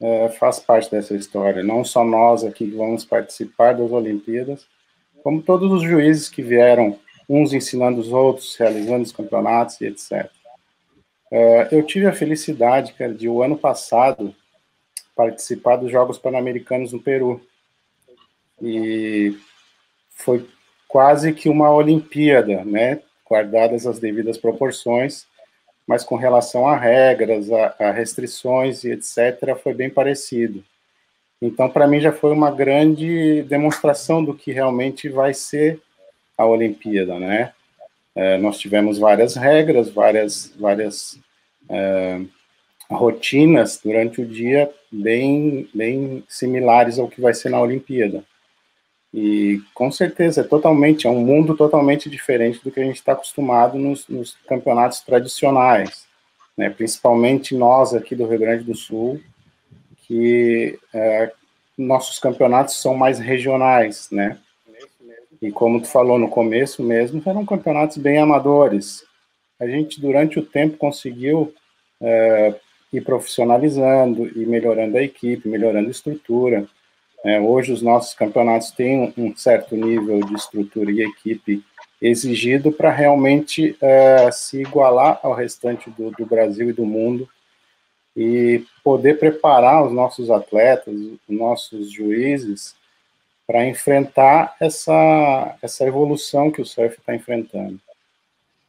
é, faz parte dessa história. Não só nós aqui que vamos participar das Olimpíadas, como todos os juízes que vieram uns ensinando os outros, realizando os campeonatos e etc. É, eu tive a felicidade, cara, de o ano passado participar dos Jogos Pan-Americanos no Peru. E foi quase que uma Olimpíada, né? Guardadas as devidas proporções, mas com relação a regras, a, a restrições e etc., foi bem parecido. Então, para mim, já foi uma grande demonstração do que realmente vai ser a Olimpíada, né? É, nós tivemos várias regras, várias, várias é, rotinas durante o dia bem, bem similares ao que vai ser na Olimpíada. E com certeza é totalmente, é um mundo totalmente diferente do que a gente está acostumado nos, nos, campeonatos tradicionais, né? Principalmente nós aqui do Rio Grande do Sul, que é, nossos campeonatos são mais regionais, né? E como tu falou no começo mesmo, eram campeonatos bem amadores. A gente, durante o tempo, conseguiu é, ir profissionalizando e melhorando a equipe, melhorando a estrutura. É, hoje, os nossos campeonatos têm um certo nível de estrutura e equipe exigido para realmente é, se igualar ao restante do, do Brasil e do mundo e poder preparar os nossos atletas, os nossos juízes, para enfrentar essa, essa evolução que o surf está enfrentando.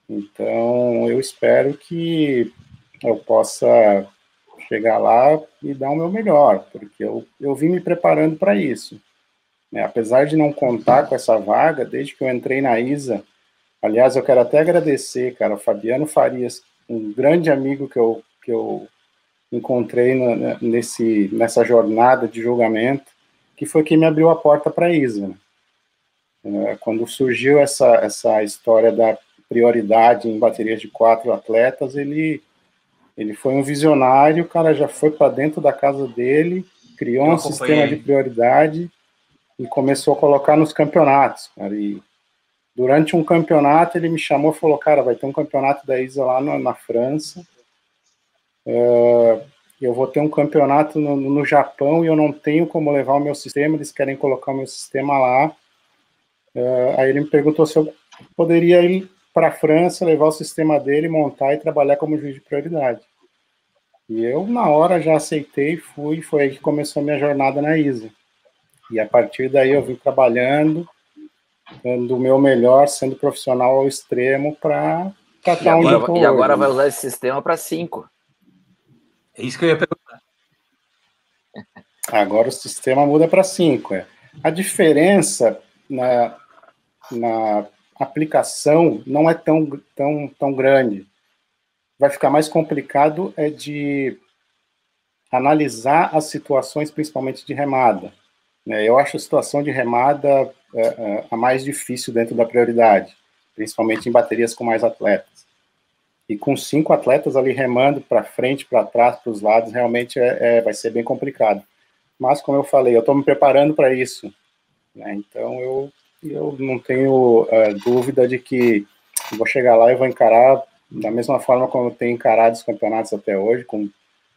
Então, eu espero que eu possa chegar lá e dar o meu melhor, porque eu, eu vim me preparando para isso. Né? Apesar de não contar com essa vaga, desde que eu entrei na ISA, aliás, eu quero até agradecer, cara, o Fabiano Farias, um grande amigo que eu, que eu encontrei na, nesse, nessa jornada de julgamento, que foi quem me abriu a porta para a ISA. É, quando surgiu essa, essa história da prioridade em baterias de quatro atletas, ele, ele foi um visionário, o cara já foi para dentro da casa dele, criou um sistema de prioridade e começou a colocar nos campeonatos, cara, e, durante um campeonato, ele me chamou e falou, cara, vai ter um campeonato da ISA lá na, na França, uh, eu vou ter um campeonato no, no, Japão e eu não tenho como levar o meu sistema, eles querem colocar o meu sistema lá. Uh, aí ele me perguntou se eu poderia ir para a França, levar o sistema dele, montar e trabalhar como juiz de prioridade. E eu, na hora, já aceitei, fui, foi aí que começou a minha jornada na ISA. E a partir daí eu vim trabalhando, dando o meu melhor, sendo profissional ao extremo para estar onde eu tô E agora vai usar esse sistema para cinco. É isso que eu ia perguntar. Agora o sistema muda para cinco. É. A diferença na, na aplicação não é tão, tão, tão grande. Vai ficar mais complicado é de analisar as situações, principalmente de remada. Né? Eu acho a situação de remada é, é, a mais difícil dentro da prioridade, principalmente em baterias com mais atletas. E com cinco atletas ali remando para frente, para trás, para os lados, realmente é, é, vai ser bem complicado. Mas, como eu falei, eu estou me preparando para isso. Né? Então, eu eu não tenho é, dúvida de que vou chegar lá e vou encarar da mesma forma como eu tenho encarado os campeonatos até hoje, com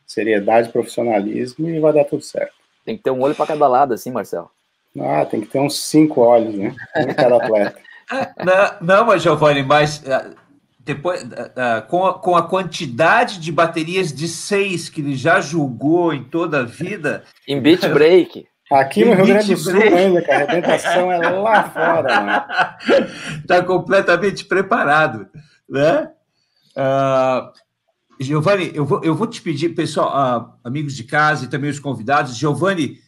seriedade, profissionalismo, e vai dar tudo certo. Tem que ter um olho para cada lado, assim, Marcelo. Ah, tem que ter uns cinco olhos, né? Um cada atleta. não, não, mas Giovanni, mas uh, depois, uh, com, a, com a quantidade de baterias de seis que ele já julgou em toda a vida. Em beat break. Aqui no Rio Grande do Sul ainda, que a arrebentação é lá fora. Está completamente preparado, né? Uh, Giovanni, eu vou, eu vou te pedir, pessoal, uh, amigos de casa e também os convidados, Giovanni,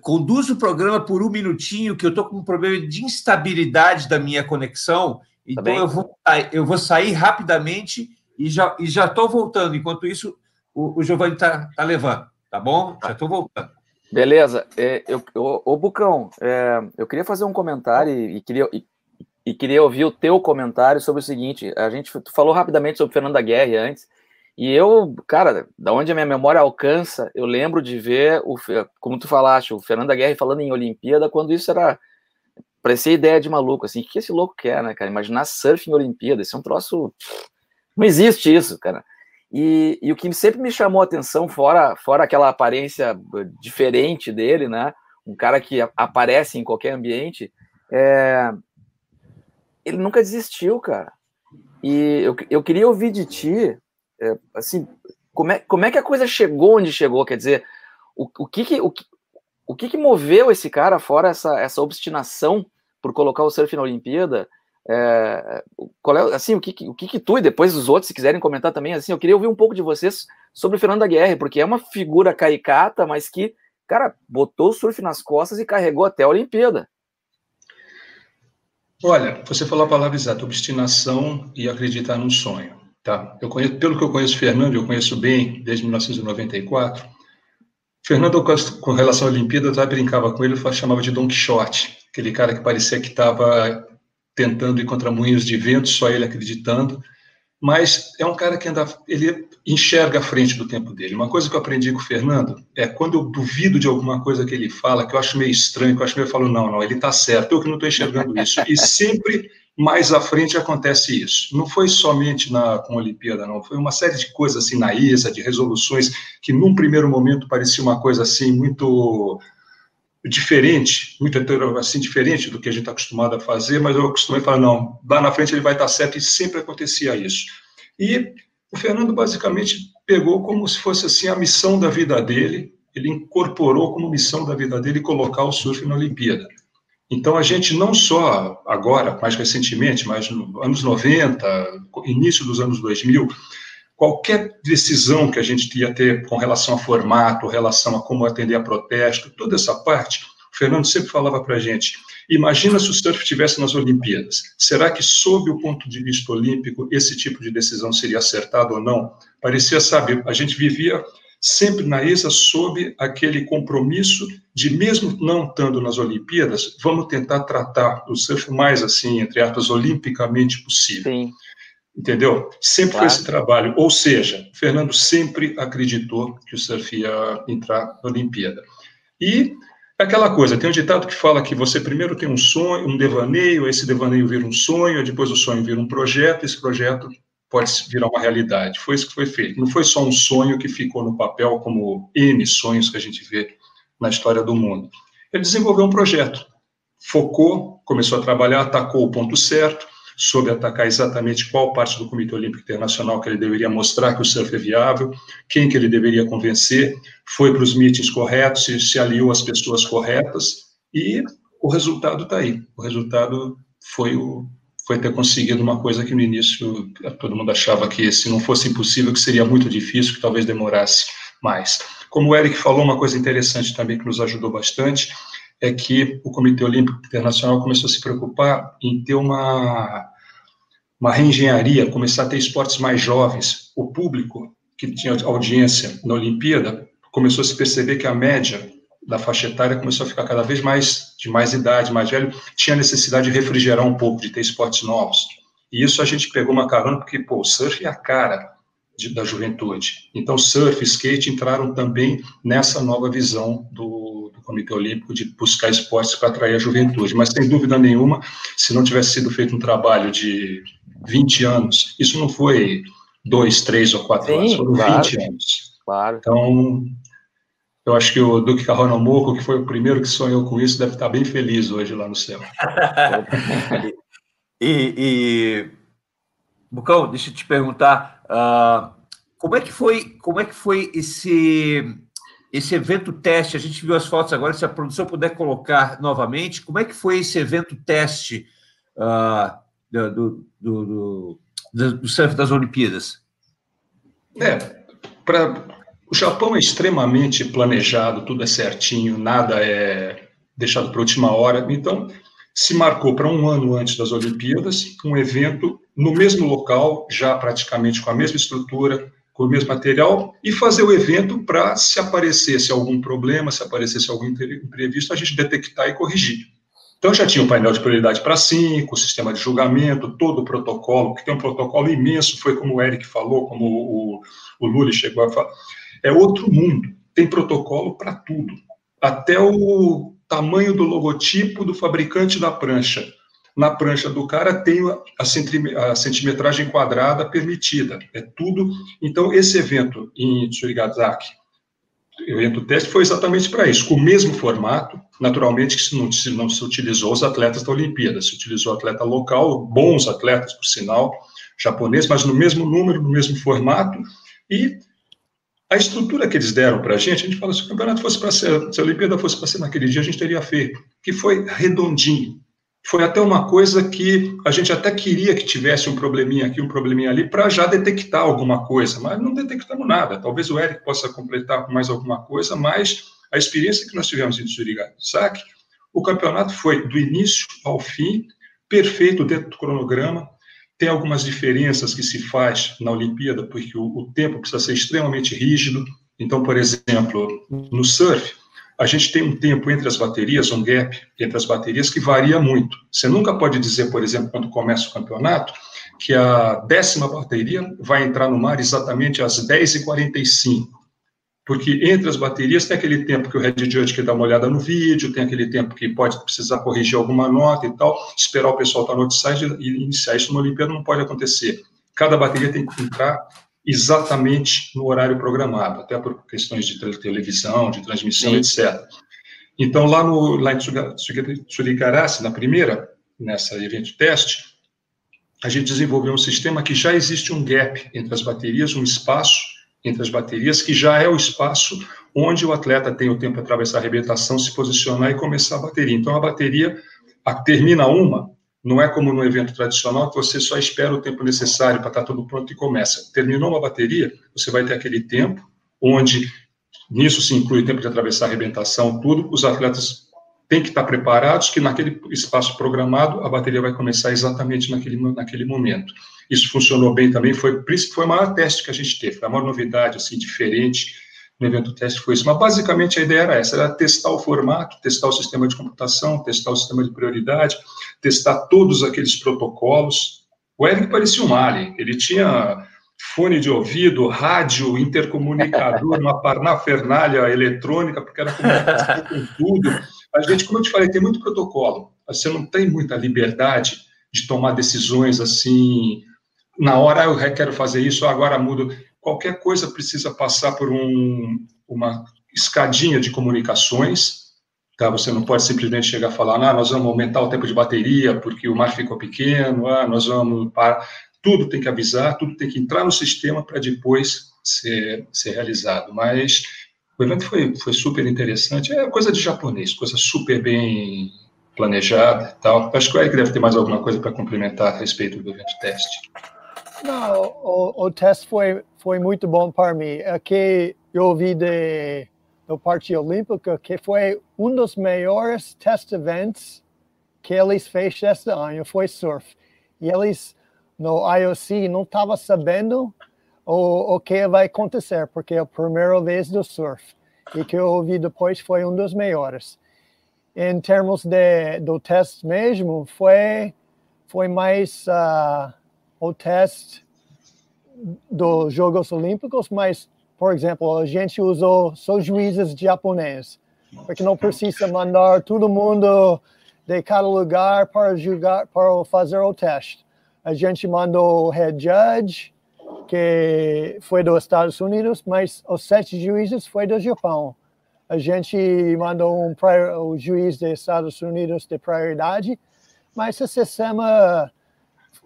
conduz o programa por um minutinho, que eu estou com um problema de instabilidade da minha conexão, então tá eu, vou, eu vou sair rapidamente e já estou já voltando. Enquanto isso, o, o Giovanni está tá levando, tá bom? Já estou voltando. Beleza. É, eu, eu, ô, Bucão, é, eu queria fazer um comentário e, e queria, e, e, queria ouvir o teu comentário sobre o seguinte. A gente falou rapidamente sobre Fernanda Guerre antes, e eu, cara, da onde a minha memória alcança, eu lembro de ver, o, como tu falaste, o Fernanda Guerre falando em Olimpíada, quando isso era. Parecia ideia de maluco, assim. O que esse louco quer, né, cara? Imaginar surf em Olimpíada, isso é um troço. Não existe isso, cara. E, e, o que sempre me chamou a atenção, fora, fora aquela aparência diferente dele, né? Um cara que aparece em qualquer ambiente, é... ele nunca desistiu, cara. E eu, eu queria ouvir de ti, é, assim, como é, como é que a coisa chegou onde chegou? Quer dizer, o, o, que, que, o, o que, que moveu esse cara, fora essa, essa obstinação por colocar o surf na Olimpíada? É, qual é, assim, o que, o que, que tu e depois os outros, se quiserem comentar também, assim, eu queria ouvir um pouco de vocês sobre o Fernando Aguirre, porque é uma figura caricata, mas que, cara, botou o surf nas costas e carregou até a Olimpíada. Olha, você falou a palavra exata, obstinação e acreditar num sonho, tá? Eu conheço, pelo que eu conheço Fernando, eu conheço bem desde 1994. Fernando, com relação à Olimpíada, eu brincava com ele, eu chamava de Don Quixote, aquele cara que parecia que estava tentando ir contra moinhos de vento, só ele acreditando. Mas é um cara que anda, ele enxerga a frente do tempo dele. Uma coisa que eu aprendi com o Fernando é quando eu duvido de alguma coisa que ele fala, que eu acho meio estranho, que eu acho meio eu falo, não, não, ele está certo, eu que não estou enxergando isso. E sempre mais à frente acontece isso. Não foi somente na com a Olimpíada, não, foi uma série de coisas assim na ISA, de resoluções que num primeiro momento parecia uma coisa assim muito diferente, muito assim diferente do que a gente está acostumado a fazer, mas eu acostumei a falar, não, lá na frente ele vai estar certo, e sempre acontecia isso. E o Fernando basicamente pegou como se fosse assim a missão da vida dele, ele incorporou como missão da vida dele colocar o surf na Olimpíada. Então a gente não só agora, mais recentemente, mas nos anos 90, início dos anos 2000, qualquer decisão que a gente ia ter com relação a formato, relação a como atender a protesto, toda essa parte, o Fernando sempre falava para a gente: imagina se o surf estivesse nas Olimpíadas. Será que, sob o ponto de vista olímpico, esse tipo de decisão seria acertado ou não? Parecia, sabe, a gente vivia sempre na ISA sob aquele compromisso de, mesmo não estando nas Olimpíadas, vamos tentar tratar o surf mais assim, entre aspas, olimpicamente possível. Sim. Entendeu? Sempre claro. foi esse trabalho. Ou seja, Fernando sempre acreditou que o surf ia entrar na Olimpíada. E É aquela coisa, tem um ditado que fala que você primeiro tem um sonho, um devaneio, esse devaneio vira um sonho, depois o sonho vira um projeto, esse projeto pode virar uma realidade. Foi isso que foi feito. Não foi só um sonho que ficou no papel como N sonhos que a gente vê na história do mundo. Ele desenvolveu um projeto, focou, começou a trabalhar, atacou o ponto certo, soube atacar exatamente qual parte do Comitê Olímpico Internacional que ele deveria mostrar que o surf é viável, quem que ele deveria convencer, foi para os meetings corretos, se, se aliou às pessoas corretas, e o resultado está aí. O resultado foi o, foi ter conseguido uma coisa que no início todo mundo achava que se não fosse impossível, que seria muito difícil, que talvez demorasse mais. Como o Eric falou, uma coisa interessante também que nos ajudou bastante é que o Comitê Olímpico Internacional começou a se preocupar em ter uma, uma reengenharia, começar a ter esportes mais jovens. O público que tinha audiência na Olimpíada começou a se perceber que a média da faixa etária começou a ficar cada vez mais de mais idade, mais velho, tinha necessidade de refrigerar um pouco, de ter esportes novos. E isso a gente pegou uma carona porque, pô, o surf é a cara de, da juventude. Então, surf, skate entraram também nessa nova visão do Comitê Olímpico de buscar esportes para atrair a juventude. Mas, sem dúvida nenhuma, se não tivesse sido feito um trabalho de 20 anos, isso não foi dois, três ou quatro Sim, anos, foram claro, 20 anos. Claro. Então, eu acho que o Duque Carrona Moco, que foi o primeiro que sonhou com isso, deve estar bem feliz hoje lá no céu. e, e, Bucão, deixa eu te perguntar, uh, como é que foi, como é que foi esse esse evento teste? A gente viu as fotos agora, se a produção puder colocar novamente, como é que foi esse evento teste uh, do, do, do, do, surf das Olimpíadas? É, para o Japão é extremamente planejado, tudo é certinho, nada é deixado para última hora. Então, se marcou para um ano antes das Olimpíadas um evento no mesmo local, já praticamente com a mesma estrutura, com o mesmo material, e fazer o evento para, se aparecesse algum problema, se aparecesse algum imprevisto, a gente detectar e corrigir. Então, já tinha um painel de prioridade para cinco, sistema de julgamento, todo o protocolo, que tem um protocolo imenso, foi como o Eric falou, como o, o Lully chegou a falar é outro mundo. Tem protocolo para tudo. Até o tamanho do logotipo do fabricante da prancha. Na prancha do cara tem a centimetragem quadrada permitida. É tudo. Então, esse evento em Tsurigasaki, o evento teste, foi exatamente para isso, com o mesmo formato. Naturalmente, que não, não se utilizou os atletas da Olimpíada, se utilizou atleta local, bons atletas, por sinal, japonês, mas no mesmo número, no mesmo formato, e a estrutura que eles deram para a gente, a gente fala, se o campeonato fosse para ser, se a Olimpíada fosse para ser naquele dia, a gente teria feito, que foi redondinho. Foi até uma coisa que a gente até queria que tivesse um probleminha aqui, um probleminha ali, para já detectar alguma coisa, mas não detectamos nada. Talvez o Eric possa completar com mais alguma coisa, mas a experiência que nós tivemos em Tsurigasaki, o campeonato foi do início ao fim, perfeito dentro do cronograma, tem algumas diferenças que se faz na Olimpíada, porque o, o tempo precisa ser extremamente rígido. Então, por exemplo, no surf, a gente tem um tempo entre as baterias, um gap entre as baterias que varia muito. Você nunca pode dizer, por exemplo, quando começa o campeonato, que a décima bateria vai entrar no mar exatamente às 10h45 porque entre as baterias tem aquele tempo que o head judge quer dar uma olhada no vídeo, tem aquele tempo que pode precisar corrigir alguma nota e tal, esperar o pessoal estar no outside e iniciar. Isso no Olimpíada não pode acontecer. Cada bateria tem que entrar exatamente no horário programado, até por questões de televisão, de transmissão, Sim. etc. Então, lá, no, lá em Suricarace, na primeira, nessa evento teste, a gente desenvolveu um sistema que já existe um gap entre as baterias, um espaço entre as baterias, que já é o espaço onde o atleta tem o tempo para atravessar a arrebentação, se posicionar e começar a bateria. Então, a bateria a, termina uma, não é como no evento tradicional, que você só espera o tempo necessário para estar tudo pronto e começa. Terminou uma bateria, você vai ter aquele tempo onde, nisso se inclui o tempo de atravessar a arrebentação, tudo, os atletas têm que estar preparados que naquele espaço programado a bateria vai começar exatamente naquele, naquele momento. Isso funcionou bem também, foi, foi o maior teste que a gente teve, a maior novidade, assim, diferente no evento teste foi isso. Mas basicamente a ideia era essa, era testar o formato, testar o sistema de computação, testar o sistema de prioridade, testar todos aqueles protocolos. O Eric parecia um alien, ele tinha fone de ouvido, rádio, intercomunicador, uma parnafernália eletrônica, porque era comunicação com tudo. A gente, como eu te falei, tem muito protocolo. Você não tem muita liberdade de tomar decisões assim, na hora eu quero fazer isso, agora mudo. Qualquer coisa precisa passar por um, uma escadinha de comunicações, tá? Você não pode simplesmente chegar a falar, ah, nós vamos aumentar o tempo de bateria porque o mar ficou pequeno, ah, nós vamos para tudo tem que avisar, tudo tem que entrar no sistema para depois ser, ser realizado. Mas o evento foi, foi super interessante, é coisa de japonês, coisa super bem planejada e tal. Acho que o Eric deve ter mais alguma coisa para complementar a respeito do evento teste. Não, o, o teste foi, foi muito bom para mim. Aqui eu ouvi de, do Parte Olímpica que foi um dos melhores test events que eles fez este ano, foi surf. E eles no IOC não estava sabendo o, o que vai acontecer, porque é a primeira vez do surf. E que eu ouvi depois foi um dos melhores. Em termos de, do teste mesmo, foi, foi mais uh, o teste dos Jogos Olímpicos, mas, por exemplo, a gente usou só juízes japoneses, porque não precisa mandar todo mundo de cada lugar para julgar, para fazer o teste a gente mandou o head judge, que foi dos Estados Unidos, mas os sete juízes foi do Japão. A gente mandou um o juiz dos Estados Unidos de prioridade, mas o sistema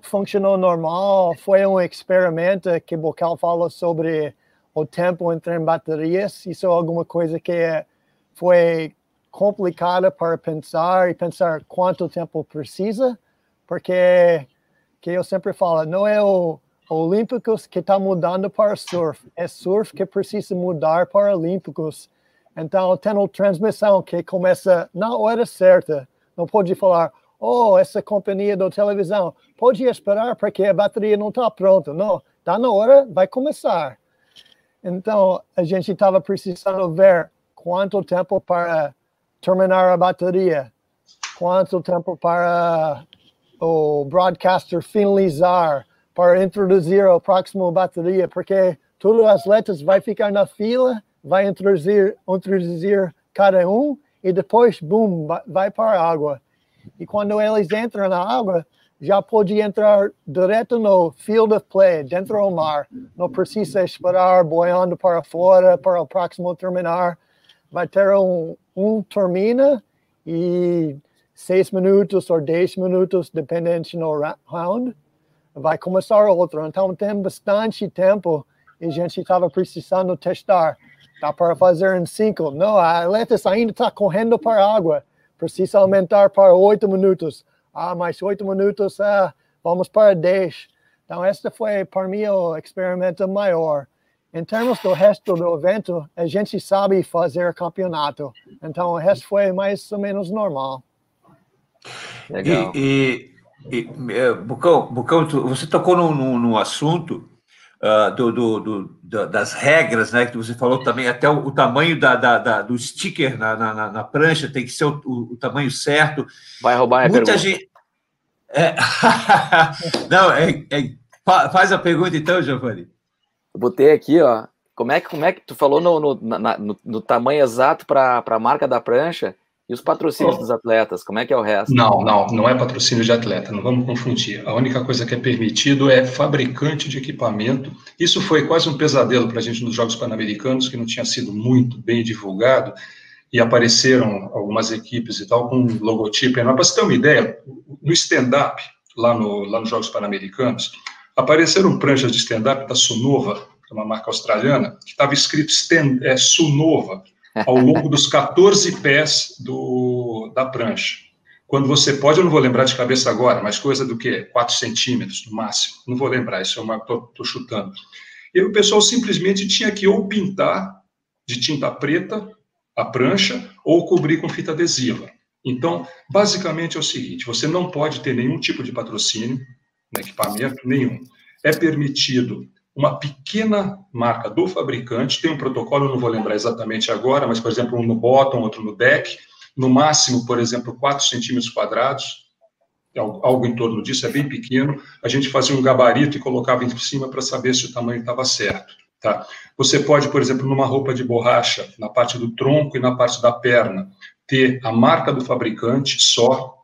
funcionou normal. Foi um experimento que Bocal falou sobre o tempo entre baterias. Isso é alguma coisa que foi complicada para pensar e pensar quanto tempo precisa, porque que eu sempre falo, não é o Olímpicos que está mudando para surf, é surf que precisa mudar para Olímpicos. Então, tem uma transmissão que começa na hora certa. Não pode falar, oh, essa companhia da televisão, pode esperar porque a bateria não está pronta. Não, está na hora, vai começar. Então, a gente estava precisando ver quanto tempo para terminar a bateria, quanto tempo para o broadcaster finalizar para introduzir a próxima bateria, porque todos os atletas vai ficar na fila, vai introduzir, introduzir cada um e depois, boom, vai para a água. E quando eles entram na água, já pode entrar direto no field of play, dentro do mar. Não precisa esperar boiando para fora para o próximo terminar. Vai ter um, um termina e seis minutos ou dez minutos, dependente no round, vai começar outro. Então tem bastante tempo e a gente estava precisando testar. Dá para fazer em cinco. Não, a atleta ainda está correndo para a água. Precisa aumentar para oito minutos. Ah, mais oito minutos, ah, vamos para dez. Então, este foi, para mim, o experimento maior. Em termos do resto do evento, a gente sabe fazer campeonato. Então, o resto foi mais ou menos normal. Legal. E, e, e é, Bucão, Bucão, você tocou num, num assunto uh, do, do, do, das regras, né? Que você falou também, até o, o tamanho da, da, da, do sticker na, na, na, prancha tem que ser o, o, tamanho certo. Vai roubar a Muita pergunta. gente. É... Não, é, é... faz a pergunta então, Giovanni. Eu botei aqui, ó. Como é que, como é que tu falou no, no, na, no, no tamanho exato para a marca da prancha? E os patrocínios oh. dos atletas, como é que é o resto? Não, não, não é patrocínio de atleta, não vamos confundir. A única coisa que é permitido é fabricante de equipamento. Isso foi quase um pesadelo para a gente nos Jogos Pan-Americanos, que não tinha sido muito bem divulgado, e apareceram algumas equipes e tal com logotipo. Para você ter uma ideia, no stand-up, lá, no, lá nos Jogos Pan-Americanos, apareceram pranchas de stand-up da Sunova, que é uma marca australiana, que estava escrito stand, é, Sunova, ao longo dos 14 pés do, da prancha. Quando você pode, eu não vou lembrar de cabeça agora, mas coisa do quê? 4 centímetros no máximo. Não vou lembrar, isso é uma. Estou chutando. E o pessoal simplesmente tinha que ou pintar de tinta preta a prancha ou cobrir com fita adesiva. Então, basicamente é o seguinte: você não pode ter nenhum tipo de patrocínio no equipamento, nenhum. É permitido uma pequena marca do fabricante, tem um protocolo, eu não vou lembrar exatamente agora, mas, por exemplo, um no bottom, outro no deck, no máximo, por exemplo, 4 centímetros quadrados, algo em torno disso, é bem pequeno. A gente fazia um gabarito e colocava em cima para saber se o tamanho estava certo. Tá? Você pode, por exemplo, numa roupa de borracha, na parte do tronco e na parte da perna, ter a marca do fabricante só.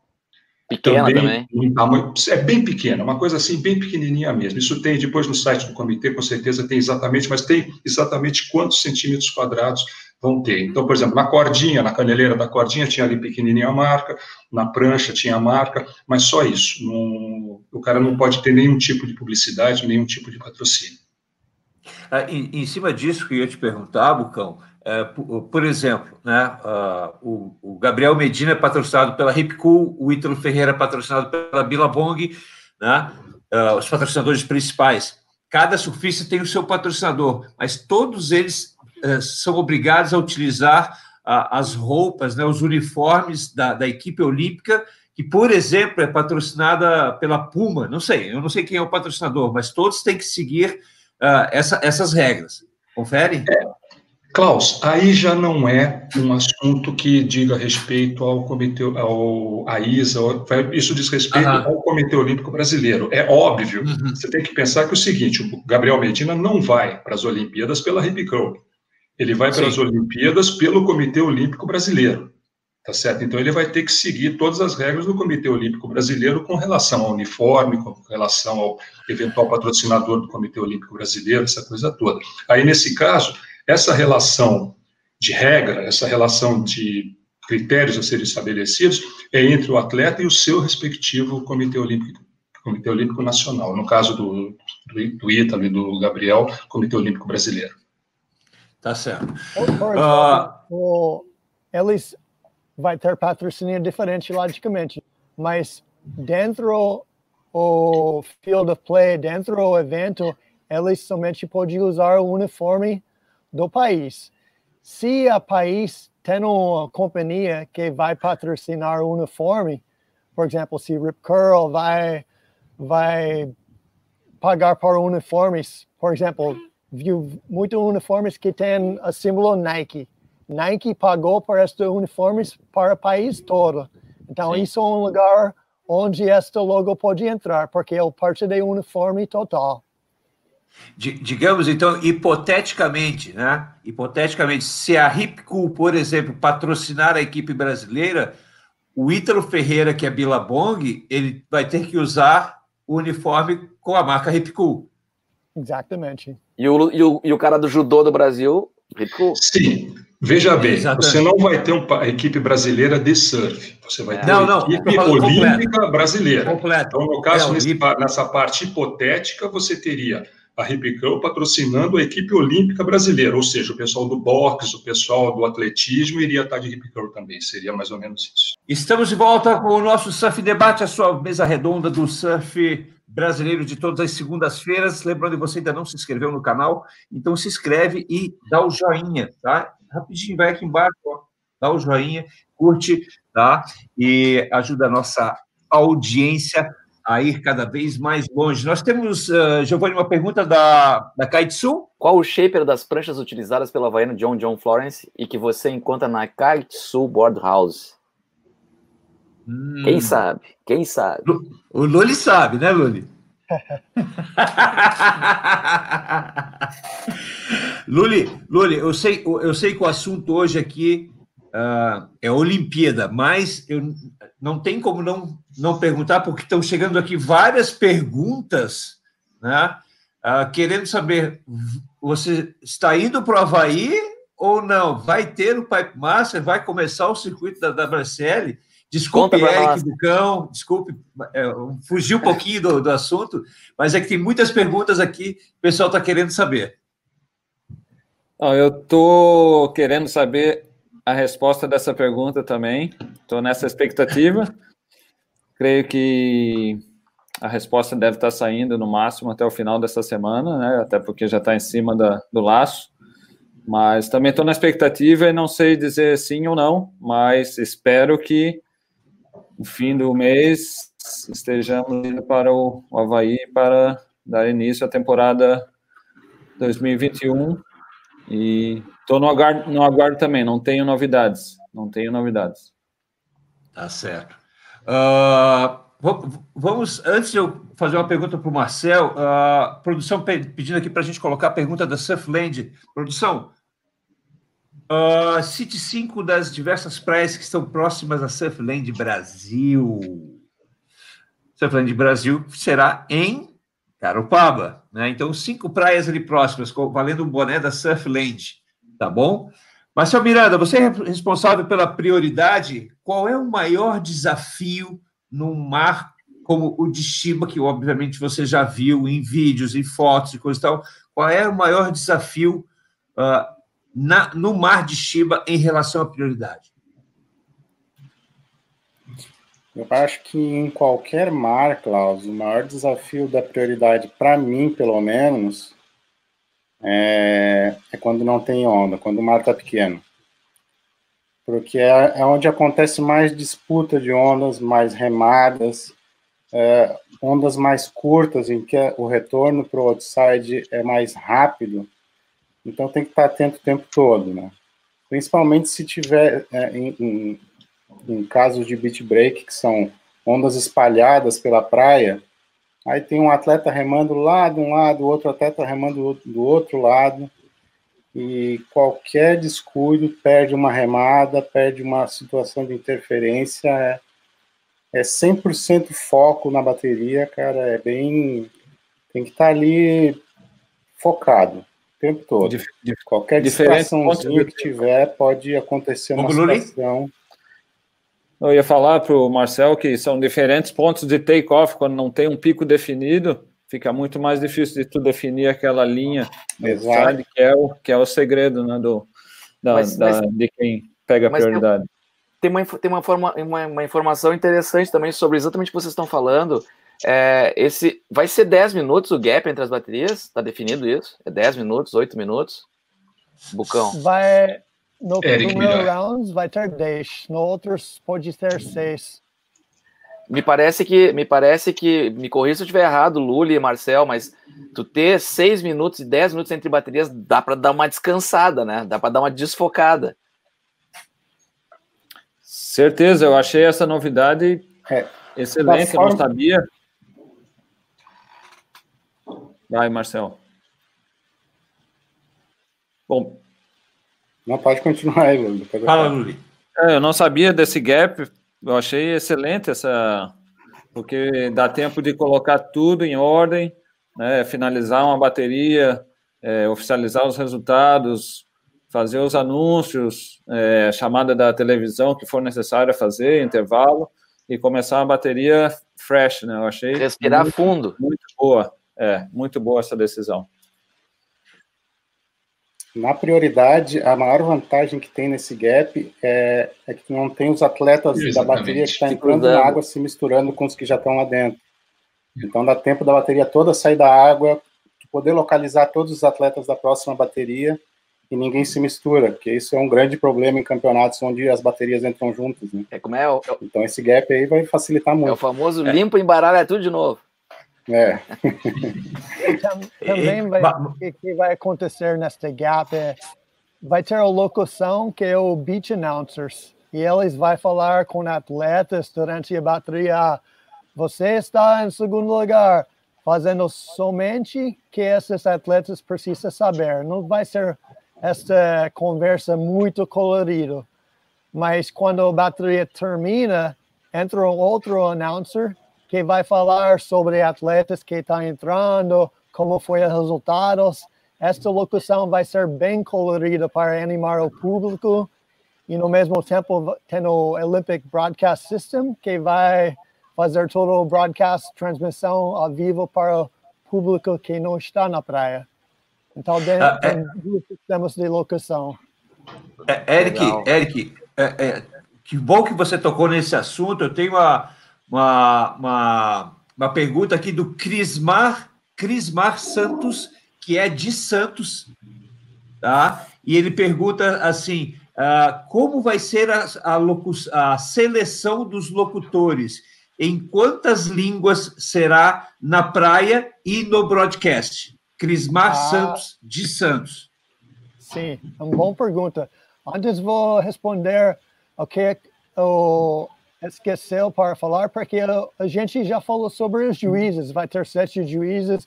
Pequena também. também. Tamanho, é bem pequena, uma coisa assim, bem pequenininha mesmo. Isso tem depois no site do comitê, com certeza tem exatamente, mas tem exatamente quantos centímetros quadrados vão ter. Então, por exemplo, na cordinha, na caneleira da cordinha, tinha ali pequenininha a marca, na prancha tinha a marca, mas só isso. Não, o cara não pode ter nenhum tipo de publicidade, nenhum tipo de patrocínio. Ah, em, em, cima disso que eu ia te perguntar, Bucão, por, por, exemplo, né, o, Gabriel Medina é patrocinado pela Ripcool, o Ítalo Ferreira é patrocinado pela Billabong, né, uh, os patrocinadores principais. Cada surfista tem o seu patrocinador, mas todos eles uh, são obrigados a utilizar as roupas, né, os uniformes da, da equipe olímpica, que, por exemplo, é patrocinada pela Puma. Não sei, eu não sei quem é o patrocinador, mas todos têm que seguir uh, essa, essas regras. Confere? É. Klaus, aí já não é um assunto que diga respeito ao comitê, ao a ISA, isso diz respeito uhum. ao Comitê Olímpico Brasileiro. É óbvio, uhum. você tem que pensar que é o seguinte, o Gabriel Medina não vai para as Olimpíadas pela Ripicão, ele vai para as Olimpíadas pelo Comitê Olímpico Brasileiro. Tá certo? Então ele vai ter que seguir todas as regras do Comitê Olímpico Brasileiro com relação ao uniforme, com relação ao eventual patrocinador do Comitê Olímpico Brasileiro, essa coisa toda. Aí nesse caso, essa relação de regra, essa relação de critérios a serem estabelecidos é entre o atleta e o seu respectivo Comitê Olímpico, Comitê Olímpico Nacional. No caso do, do, do Ítalo e do Gabriel, Comitê Olímpico Brasileiro. Tá certo. Uh, eles vai ter patrocínio diferente, logicamente, mas dentro o field of play, dentro do evento, eles somente podem usar o uniforme do país. Se o país tem uma companhia que vai patrocinar o uniforme, por exemplo, se Rip Curl vai, vai pagar para uniformes, por exemplo, viu muitos uniformes que têm o símbolo Nike. Nike pagou por estes uniformes para o país todo. Então, Sim. isso é um lugar onde este logo pode entrar, porque é parte do uniforme total. Digamos, então, hipoteticamente, né? Hipoteticamente, se a Ripcool, por exemplo, patrocinar a equipe brasileira, o Ítalo Ferreira, que é Billabong, ele vai ter que usar o uniforme com a marca Ripcool. Exatamente. E o, e, o, e o cara do judô do Brasil, Ripcool? Sim. Veja bem, Exatamente. você não vai ter uma equipe brasileira de surf, você vai ter não, uma não, equipe olímpica completo. brasileira. Completo. Então, no caso, é, nessa parte hipotética, você teria a Ripicão patrocinando a equipe olímpica brasileira, ou seja, o pessoal do boxe, o pessoal do atletismo iria estar de Ripicão também, seria mais ou menos isso. Estamos de volta com o nosso Surf Debate, a sua mesa redonda do surf brasileiro de todas as segundas-feiras. Lembrando que você ainda não se inscreveu no canal, então se inscreve e dá o joinha, tá? Rapidinho, vai aqui embaixo, ó, dá o joinha, curte, tá? E ajuda a nossa audiência a ir cada vez mais longe. Nós temos, uh, Giovanni, uma pergunta da, da Kaitsu. Qual o shaper das pranchas utilizadas pelo havaiano John John Florence e que você encontra na Kaitsu Board House? Hum. Quem sabe? Quem sabe? O Luli sabe, né, Luli? Luli, Luli, eu sei, eu sei que o assunto hoje aqui uh, é Olimpíada, mas eu não tem como não, não perguntar, porque estão chegando aqui várias perguntas, né? Uh, querendo saber, você está indo para o Havaí ou não? Vai ter o Pipe Master? Vai começar o circuito da WSL? Desculpe, Eric Bucão, desculpe, é, fugiu um pouquinho do, do assunto, mas é que tem muitas perguntas aqui o pessoal está querendo saber. Não, eu estou querendo saber a resposta dessa pergunta também. Estou nessa expectativa. Creio que a resposta deve estar saindo no máximo até o final dessa semana, né? Até porque já está em cima da, do laço. Mas também estou na expectativa e não sei dizer sim ou não, mas espero que no fim do mês estejamos indo para o Havaí para dar início à temporada 2021 e Estou no aguardo, no aguardo também, não tenho novidades. Não tenho novidades. Tá certo. Uh, vamos, antes de eu fazer uma pergunta para o Marcel, a produção pedindo aqui para a gente colocar a pergunta da Surfland. Produção, uh, cite cinco das diversas praias que estão próximas a Surfland Brasil. Surfland Brasil será em Caropaba, né? Então, cinco praias ali próximas, valendo um boné da Surfland, tá bom? Marcel Miranda, você é responsável pela prioridade. Qual é o maior desafio num mar como o de Chiba, que obviamente você já viu em vídeos, em fotos e coisa e tal, qual é o maior desafio uh, na, no mar de Chiba em relação à prioridade? Eu acho que em qualquer mar, Klaus, o maior desafio da prioridade, para mim, pelo menos, é, é, quando não tem onda, quando o mar está pequeno porque é, é, onde acontece mais disputa de ondas, mais remadas, é, ondas mais curtas, em que o retorno para o outside é mais rápido, então tem que estar atento o tempo todo, né? Principalmente se tiver é, em, em, em, casos de beat break, que são ondas espalhadas pela praia, aí tem um atleta remando lá de um lado, outro atleta remando do outro lado, e qualquer descuido perde uma remada, perde uma situação de interferência, é, é 100% foco na bateria, cara, é bem... tem que estar tá ali focado o tempo todo. Dif qualquer distraçãozinha que tiver pode acontecer uma situação... Eu ia falar para o Marcel que são diferentes pontos de take-off quando não tem um pico definido fica muito mais difícil de tu definir aquela linha sabe, que é o que é o segredo né, do, da, mas, da mas, de quem pega a prioridade. Tem uma, tem uma, forma, uma, uma, informação interessante também sobre exatamente o que vocês estão falando. É, esse vai ser 10 minutos o gap entre as baterias? Está definido isso? É 10 minutos, 8 minutos? Bucão. Vai no primeiro round vai ter 10, no outros pode ter 6. Me parece que, me parece que, me corrija se eu estiver errado, Luli e Marcel, mas tu ter seis minutos e dez minutos entre baterias dá para dar uma descansada, né? Dá para dar uma desfocada. Certeza, eu achei essa novidade é, excelente, forma... eu não sabia. Vai, Marcel. Bom. Não pode continuar aí, Luli. Fala, Luli. É, eu não sabia desse gap, eu achei excelente essa, porque dá tempo de colocar tudo em ordem, né, finalizar uma bateria, é, oficializar os resultados, fazer os anúncios, é, chamada da televisão que for necessário fazer, intervalo, e começar a bateria fresh, né? Eu achei. Respirar muito, fundo. Muito boa, é, muito boa essa decisão. Na prioridade, a maior vantagem que tem nesse gap é, é que não tem os atletas Exatamente. da bateria que estão entrando na água se misturando com os que já estão lá dentro. Então dá tempo da bateria toda sair da água, poder localizar todos os atletas da próxima bateria e ninguém se mistura, porque isso é um grande problema em campeonatos onde as baterias entram juntas. Né? É como é, o, então esse gap aí vai facilitar muito. É o famoso limpa, embaralha tudo de novo. É. Também vai, o que vai acontecer neste gap é vai ter a locução que é o beach announcers e eles vão falar com atletas durante a bateria. Você está em segundo lugar, fazendo somente que esses atletas precisam saber. Não vai ser esta conversa muito colorida, mas quando a bateria termina, entra um outro announcer que vai falar sobre atletas que estão entrando, como foi os resultados. Esta locução vai ser bem colorida para animar o público e, no mesmo tempo, tem o Olympic Broadcast System, que vai fazer todo o broadcast, transmissão ao vivo para o público que não está na praia. Então, ah, tem, é... dois sistemas de locução. É, Eric, Eric é, é, que bom que você tocou nesse assunto. Eu tenho a uma, uma, uma pergunta aqui do Crismar, Crismar Santos, que é de Santos, tá? E ele pergunta assim: uh, como vai ser a, a, a seleção dos locutores? Em quantas línguas será na praia e no broadcast? Crismar ah, Santos, de Santos. Sim, é uma boa pergunta. Antes vou responder o que o esqueceu para falar, porque a gente já falou sobre os juízes, vai ter sete juízes,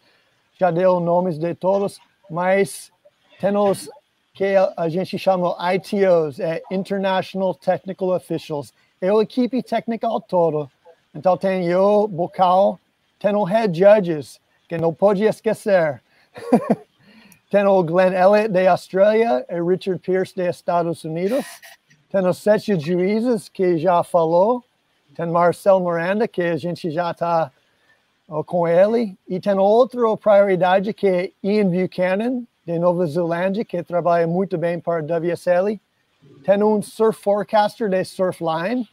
já deu nomes de todos, mas temos que a gente chama ITOs, é International Technical Officials, é a equipe técnica toda. Então tem eu, Bocal, tem o Head Judges, que não pode esquecer. tem o Glenn Elliott de Austrália e Richard Pierce de Estados Unidos. Tem os sete juízes que já falou. Tem Marcel Miranda, que a gente já está com ele. E tem outra prioridade que é Ian Buchanan, de Nova Zelândia, que trabalha muito bem para a WSL. Tem um surf forecaster de Surfline.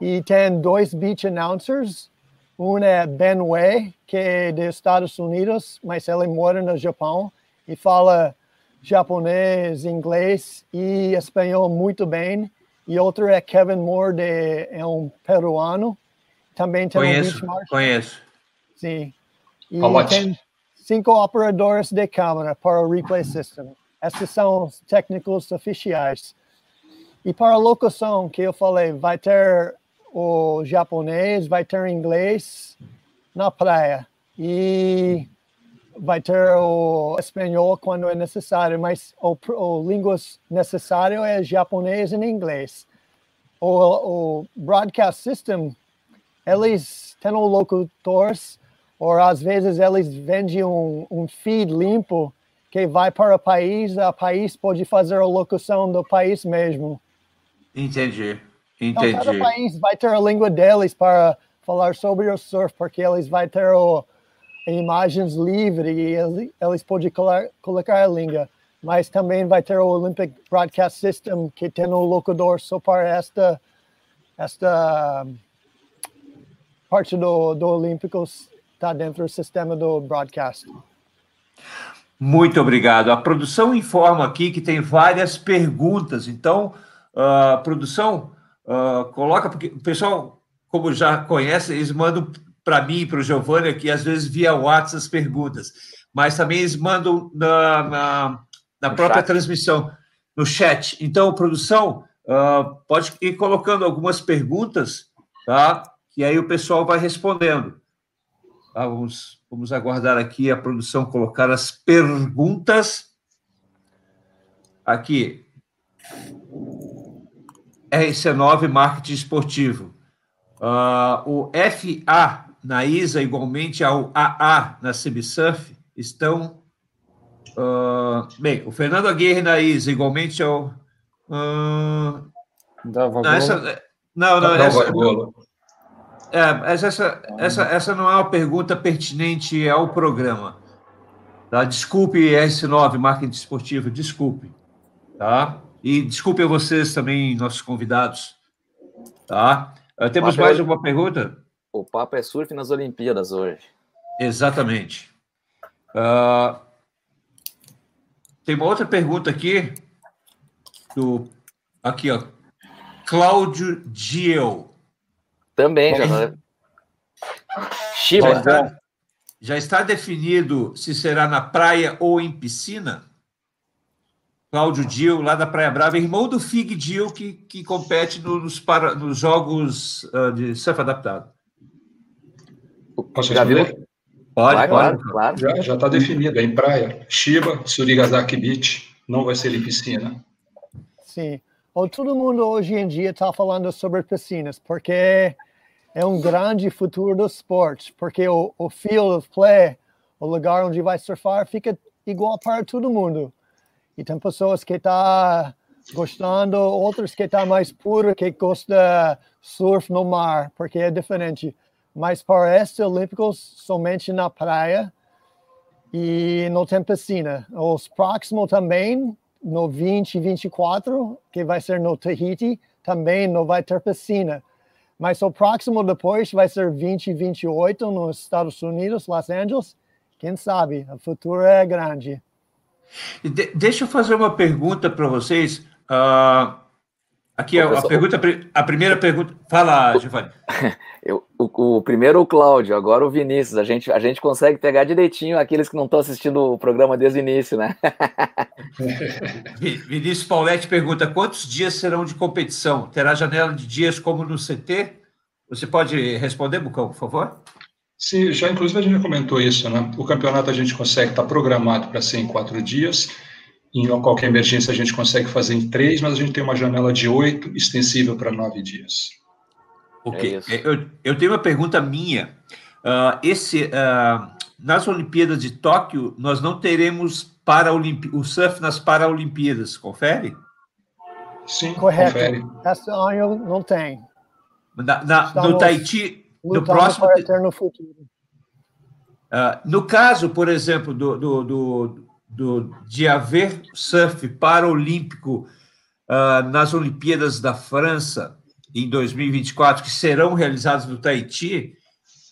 E tem dois beach announcers. Um é Ben Wei, que é dos Estados Unidos, mas ele mora no Japão e fala japonês, inglês e espanhol muito bem. E outro é Kevin Moore, de, é um peruano. Também tem conheço, um Conheço. Sim. E tem cinco operadores de câmera para o replay system. Esses são os técnicos oficiais. E para a locução, que eu falei, vai ter o japonês, vai ter inglês na praia. E vai ter o espanhol quando é necessário, mas o, o línguas necessário é japonês e inglês. O, o broadcast system, eles têm locutores, ou às vezes eles vendem um, um feed limpo que vai para o país, o país pode fazer a locução do país mesmo. Entendi, entendi. Então, cada país vai ter a língua deles para falar sobre o surf, porque eles vai ter o, imagens livres e eles, podem colocar, a língua. Mas também vai ter o Olympic Broadcast System, que tem um locador só para esta, esta parte do, do Olímpicos está dentro do sistema do broadcast. Muito obrigado. A produção informa aqui que tem várias perguntas. Então, uh, produção uh, coloca, porque o pessoal, como já conhece, eles mandam para mim e para o Giovanni aqui, às vezes via WhatsApp as perguntas, mas também eles mandam na, na, na própria chat. transmissão, no chat. Então, produção, uh, pode ir colocando algumas perguntas, tá? Que aí o pessoal vai respondendo. Tá? Vamos, vamos aguardar aqui a produção colocar as perguntas. Aqui. RC9 Marketing Esportivo. Uh, o FA na ISA, igualmente ao AA na CBSurf, estão. Uh, bem, o Fernando Aguirre na ISA, igualmente ao. Uh, não, essa, não, não, essa, é, mas essa, essa, essa não é uma pergunta pertinente ao programa. Tá? Desculpe, S9, marketing esportivo, desculpe. Tá? E desculpe a vocês também, nossos convidados. Tá? Uh, temos mais alguma pergunta? O papo é surf nas Olimpíadas hoje. Exatamente. Uh, tem uma outra pergunta aqui do aqui ó, Cláudio Diel. Também já. Chiba. Já está, já está definido se será na praia ou em piscina? Cláudio Dil, lá da Praia Brava, irmão do Fig Dil, que, que compete nos, para, nos jogos uh, de surf adaptado. Posso já viu? Pode, claro, pode. Claro. Já está definido, é em praia. Shiba, Surigasaki Beach, não vai ser em piscina. Sim. Ou todo mundo hoje em dia está falando sobre piscinas, porque é um grande futuro do esporte, porque o, o field of play, o lugar onde vai surfar, fica igual para todo mundo. E tem pessoas que estão tá gostando, outras que estão tá mais puro, que gosta surf no mar, porque é diferente mas para estes Olímpicos somente na praia e não tem piscina. Os próximos também, no 2024, que vai ser no Tahiti, também não vai ter piscina. Mas o próximo depois vai ser 2028 nos Estados Unidos, Los Angeles. Quem sabe? O futuro é grande. De deixa eu fazer uma pergunta para vocês. Uh, Aqui a, a, pergunta, a primeira pergunta. Fala, Giovanni. Eu, o, o, primeiro o Cláudio, agora o Vinícius. A gente, a gente consegue pegar direitinho aqueles que não estão assistindo o programa desde o início, né? Vinícius Pauletti pergunta: quantos dias serão de competição? Terá janela de dias como no CT? Você pode responder, Bucão, por favor? Sim, já inclusive a gente já comentou isso, né? O campeonato a gente consegue estar tá programado para ser em quatro dias. Em qualquer emergência a gente consegue fazer em três, mas a gente tem uma janela de oito, extensível para nove dias. Ok. É eu, eu, tenho uma pergunta minha. Uh, esse, uh, nas Olimpíadas de Tóquio, nós não teremos para o surf nas Paralimpíadas, confere? Sim, Correto. confere. Esse ano não tem. Na, na, no Tahiti, no próximo. Para ter no futuro. Uh, no caso, por exemplo, do, do, do, do de haver surf paralímpico uh, nas Olimpíadas da França em 2024, que serão realizadas no Tahiti,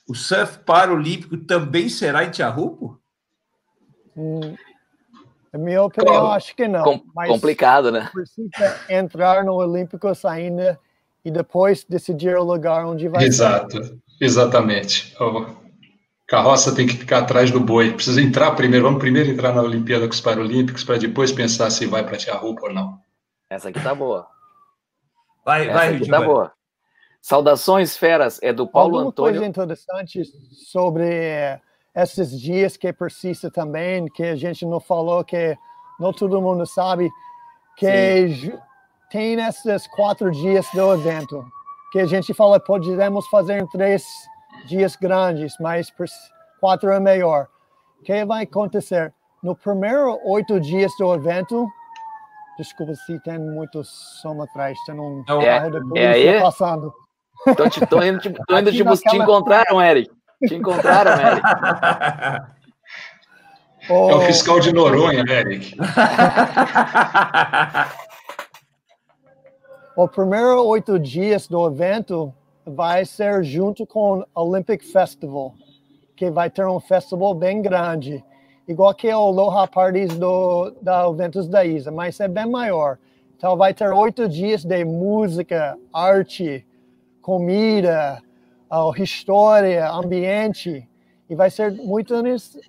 o surf paralímpico também será em Tiahupo? Hum, na minha opinião, Com, acho que não. Com, complicado, né? Precisa entrar no Olímpicos ainda e depois decidir o lugar onde vai Exato, ser. exatamente. A carroça tem que ficar atrás do boi. Precisa entrar primeiro, vamos primeiro entrar na Olimpíada com os Paralímpicos para depois pensar se vai para Tiahupa ou não. Essa aqui tá boa. Vai, Essa vai, aqui tá boa. Saudações, feras, é do Paulo Alguma Antônio. coisa interessante sobre esses dias que precisa também, que a gente não falou, que não todo mundo sabe, que Sim tem esses quatro dias do evento, que a gente fala podemos fazer em três dias grandes, mas quatro é melhor. O que vai acontecer? No primeiro oito dias do evento, desculpa se tem muito som atrás, tem um é, carro de polícia é aí? passando. Tô, te, tô indo, te, tô indo te, naquela... te encontraram, Eric. Te encontraram, Eric. Oh, é o fiscal de Noronha, Eric. O primeiro oito dias do evento vai ser junto com o Olympic Festival, que vai ter um festival bem grande, igual que o Aloha Parties do, da Eventos da Isa, mas é bem maior. Então vai ter oito dias de música, arte, comida, história, ambiente, e vai ser muito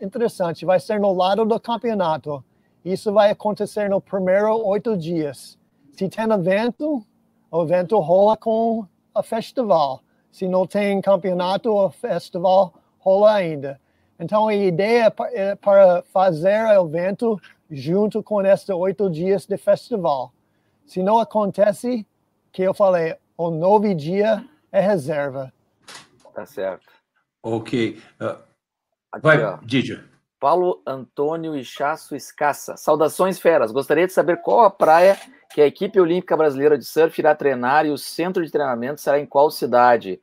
interessante. Vai ser no lado do campeonato. Isso vai acontecer no primeiro oito dias. Se tem evento, o evento rola com o festival. Se não tem campeonato, o festival rola ainda. Então, a ideia é para fazer o evento junto com esses oito dias de festival. Se não acontece, que eu falei, o novo dia é reserva. Tá certo. Ok. Uh, Aqui, vai, Didio. Paulo Antônio Ichaço Escassa. Saudações, feras. Gostaria de saber qual a praia que a equipe olímpica brasileira de surf irá treinar e o centro de treinamento será em qual cidade?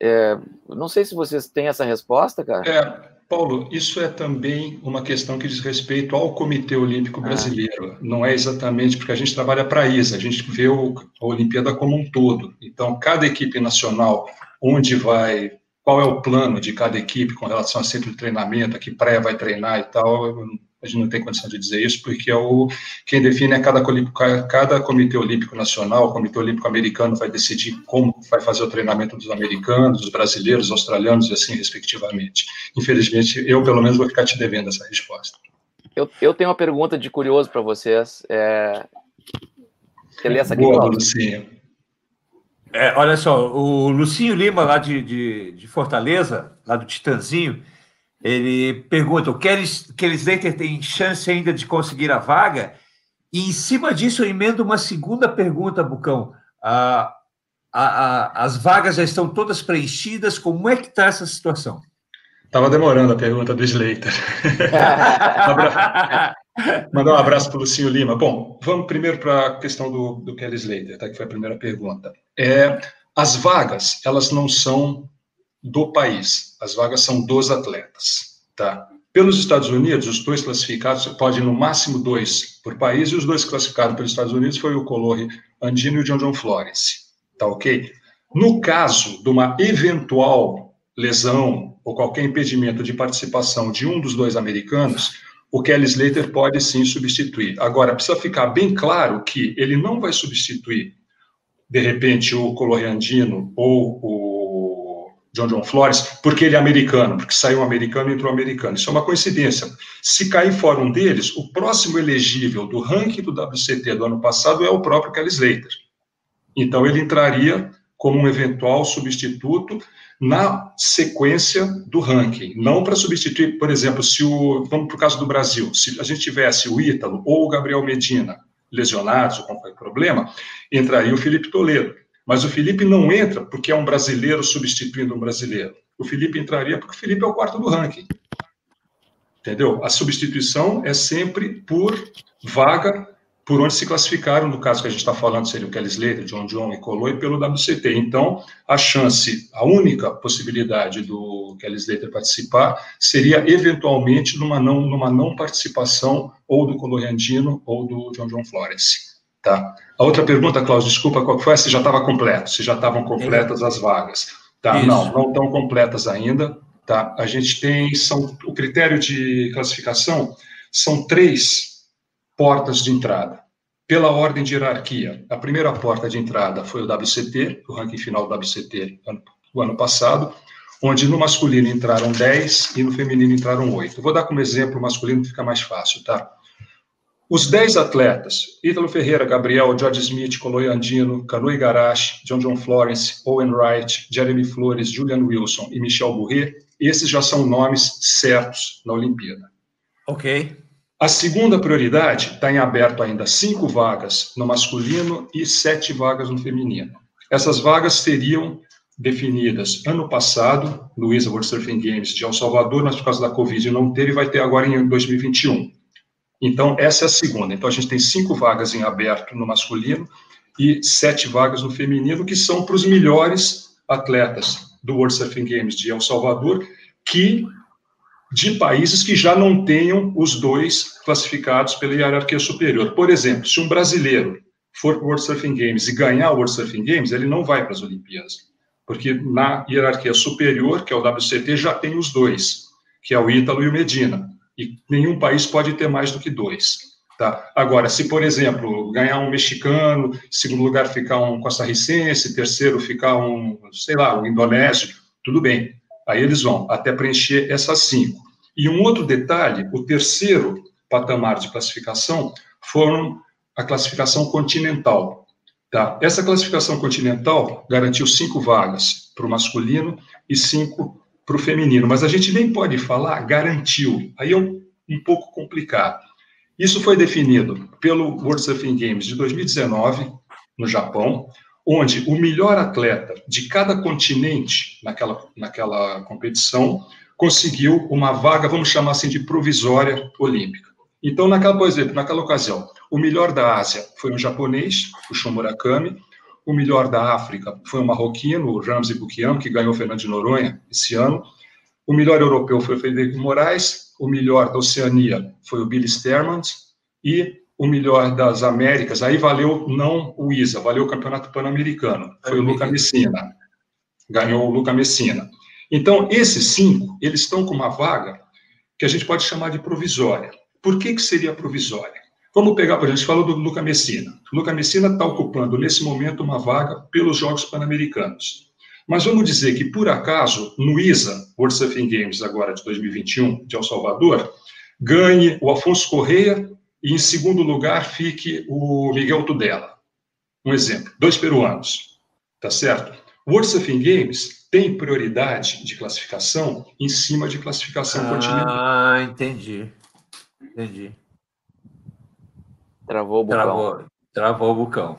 É, não sei se vocês têm essa resposta, cara. É, Paulo, isso é também uma questão que diz respeito ao Comitê Olímpico ah. Brasileiro. Ah. Não é exatamente porque a gente trabalha para isso, a gente vê o, a Olimpíada como um todo. Então, cada equipe nacional, onde vai, qual é o plano de cada equipe com relação ao centro de treinamento, a que pré vai treinar e tal, a gente não tem condição de dizer isso, porque é o, quem define é cada, cada Comitê Olímpico Nacional, o Comitê Olímpico Americano vai decidir como vai fazer o treinamento dos americanos, dos brasileiros, dos australianos e assim, respectivamente. Infelizmente, eu, pelo menos, vou ficar te devendo essa resposta. Eu, eu tenho uma pergunta de curioso para vocês. É... Essa aqui, Boa, Lucinha. É, olha só, o Lucinho Lima, lá de, de, de Fortaleza, lá do Titanzinho, ele pergunta: o Kelly, Slater tem chance ainda de conseguir a vaga? E em cima disso, eu emendo uma segunda pergunta, Bucão. Ah, a, a, as vagas já estão todas preenchidas, como é que está essa situação? Estava demorando a pergunta do Slater. Mandar um abraço para o Lucinho Lima. Bom, vamos primeiro para a questão do, do Kelly Slater, tá? que foi a primeira pergunta. É, as vagas, elas não são do país. As vagas são dos atletas, tá? Pelos Estados Unidos, os dois classificados, pode no máximo dois por país, e os dois classificados pelos Estados Unidos foi o Colore Andino e o John John Florence, tá ok? No caso de uma eventual lesão ou qualquer impedimento de participação de um dos dois americanos, o Kelly Slater pode sim substituir. Agora, precisa ficar bem claro que ele não vai substituir de repente, o Coloriandino ou o John John Flores, porque ele é americano, porque saiu um americano e entrou um americano. Isso é uma coincidência. Se cair fora um deles, o próximo elegível do ranking do WCT do ano passado é o próprio Kelly Slater. Então, ele entraria como um eventual substituto na sequência do ranking, não para substituir, por exemplo, se o, vamos para o caso do Brasil, se a gente tivesse o Ítalo ou o Gabriel Medina lesionados ou qualquer problema, entraria o Felipe Toledo. Mas o Felipe não entra porque é um brasileiro substituindo um brasileiro. O Felipe entraria porque o Felipe é o quarto do ranking. Entendeu? A substituição é sempre por vaga por onde se classificaram, no caso que a gente está falando, seria o Kelly Slater, John John e Coloi, pelo WCT. Então, a chance, a única possibilidade do Kelly Slater participar seria, eventualmente, numa não, numa não participação ou do Coloriandino ou do John John Flores. Tá? A outra pergunta, Cláudio, desculpa, qual foi? Se já estava completo, se já estavam completas as vagas. Tá? Não, não estão completas ainda. Tá? A gente tem, são, o critério de classificação são três portas de entrada. Pela ordem de hierarquia, a primeira porta de entrada foi o WCT, o ranking final do WCT do ano passado, onde no masculino entraram 10 e no feminino entraram 8. Vou dar como exemplo o masculino que fica mais fácil, tá? Os 10 atletas, Ítalo Ferreira, Gabriel, George Smith, Coloi Andino, Canu Igarashi, John John Florence, Owen Wright, Jeremy Flores, Julian Wilson e Michel Bourret, esses já são nomes certos na Olimpíada. Ok. A segunda prioridade está em aberto ainda cinco vagas no masculino e sete vagas no feminino. Essas vagas seriam definidas ano passado, ISA World Surfing Games de El Salvador, mas por causa da Covid não teve, vai ter agora em 2021. Então, essa é a segunda. Então, a gente tem cinco vagas em aberto no masculino e sete vagas no feminino, que são para os melhores atletas do World Surfing Games de El Salvador, que de países que já não tenham os dois classificados pela hierarquia superior. Por exemplo, se um brasileiro for para o World Surfing Games e ganhar o World Surfing Games, ele não vai para as Olimpíadas, porque na hierarquia superior, que é o WCT, já tem os dois, que é o Ítalo e o Medina, e nenhum país pode ter mais do que dois. Tá? Agora, se, por exemplo, ganhar um mexicano, segundo lugar ficar um costarricense, terceiro ficar um, sei lá, um indonésio, tudo bem. Aí eles vão até preencher essas cinco. E um outro detalhe, o terceiro patamar de classificação foram a classificação continental. Tá? Essa classificação continental garantiu cinco vagas para o masculino e cinco para o feminino, mas a gente nem pode falar garantiu, aí é um, um pouco complicado. Isso foi definido pelo World Surfing Games de 2019, no Japão, onde o melhor atleta de cada continente naquela, naquela competição conseguiu uma vaga, vamos chamar assim, de provisória olímpica. Então, naquela, por exemplo, naquela ocasião, o melhor da Ásia foi um japonês, o Shun Murakami, o melhor da África foi um marroquino, o Ramzi Bukiyam, que ganhou o Fernando de Noronha esse ano, o melhor europeu foi o Frederico Moraes, o melhor da Oceania foi o Billy Stermans, e o melhor das Américas, aí valeu não o ISA, valeu o Campeonato Pan-Americano, foi o Luca Messina, ganhou o Luca Messina. Então, esses cinco, eles estão com uma vaga que a gente pode chamar de provisória. Por que, que seria provisória? Vamos pegar, por exemplo, a gente falou do Luca Messina. O Luca Messina está ocupando, nesse momento, uma vaga pelos Jogos Pan-Americanos. Mas vamos dizer que, por acaso, no ISA, World Surfing Games, agora de 2021, de El Salvador, ganhe o Afonso Correia e, em segundo lugar, fique o Miguel Tudela. Um exemplo, dois peruanos, tá certo? O World Surfing Games tem prioridade de classificação em cima de classificação ah, continental. Ah, entendi. Entendi. Travou o bucão. Travou, travou o bucão.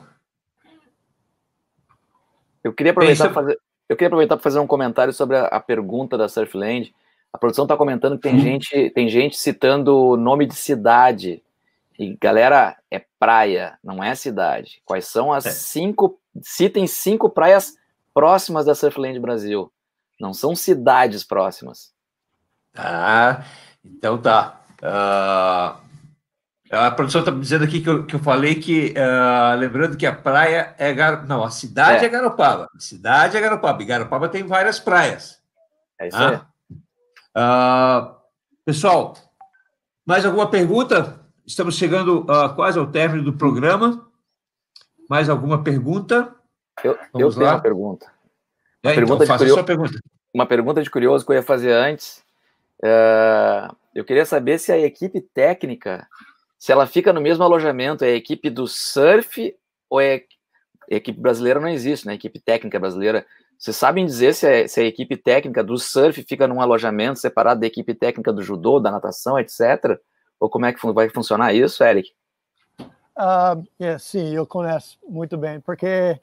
Eu queria aproveitar para fazer, eu queria aproveitar para fazer um comentário sobre a, a pergunta da Surfland. A produção está comentando que tem, hum. gente, tem gente citando nome de cidade. E, galera, é praia, não é cidade. Quais são as é. cinco. Citem cinco praias próximas da Surfland Brasil. Não são cidades próximas. Ah, então tá. Uh, a produção está dizendo aqui que eu, que eu falei que, uh, lembrando que a praia é Gar... Não, a cidade é. é Garopaba. A cidade é Garopaba. E Garopaba tem várias praias. É isso ah? aí. Uh, pessoal, mais alguma pergunta? Estamos chegando uh, quase ao término do programa. Mais alguma pergunta? Eu, eu tenho uma pergunta. Uma, é, pergunta então, de pergunta. uma pergunta de curioso que eu ia fazer antes. É, eu queria saber se a equipe técnica, se ela fica no mesmo alojamento, é a equipe do surf ou é a equipe brasileira não existe, né? A equipe técnica brasileira. Vocês sabem dizer se a, se a equipe técnica do surf fica num alojamento separado da equipe técnica do judô, da natação, etc? Ou como é que vai funcionar isso, Eric? Uh, yeah, sim, eu conheço muito bem, porque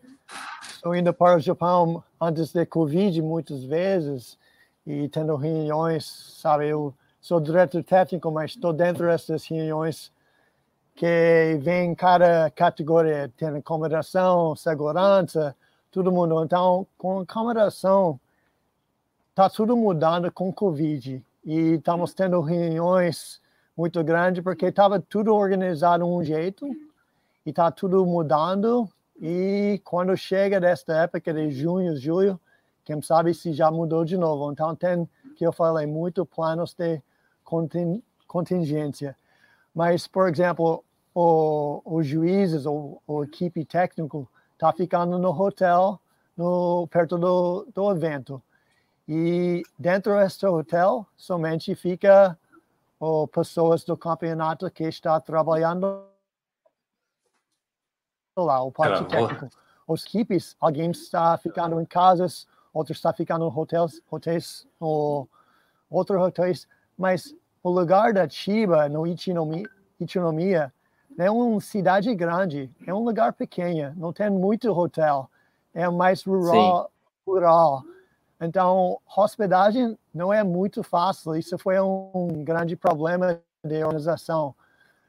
estou indo para o Japão antes da Covid muitas vezes e tendo reuniões, sabe, eu sou diretor técnico, mas estou dentro dessas reuniões que vem cada categoria, tem acomodação, segurança, todo mundo. Então, com acomodação, está tudo mudando com Covid e estamos tendo reuniões muito grande porque estava tudo organizado de um jeito e está tudo mudando e quando chega desta época de junho, julho, quem sabe se já mudou de novo. Então tem, que eu falei, muito planos de contingência. Mas, por exemplo, o, os juízes ou a equipe técnica está ficando no hotel no, perto do, do evento. E dentro deste hotel somente fica ou pessoas do campeonato que está trabalhando lá, o parte técnico. Os equipes, alguém está ficando em casas, outros está ficando em hotéis, hotéis ou outros hotéis, mas o lugar da Chiba, no Ichinomiya, Ichinomiya é uma cidade grande, é um lugar pequeno, não tem muito hotel, é mais rural. rural. Então, hospedagem não é muito fácil. Isso foi um grande problema de organização.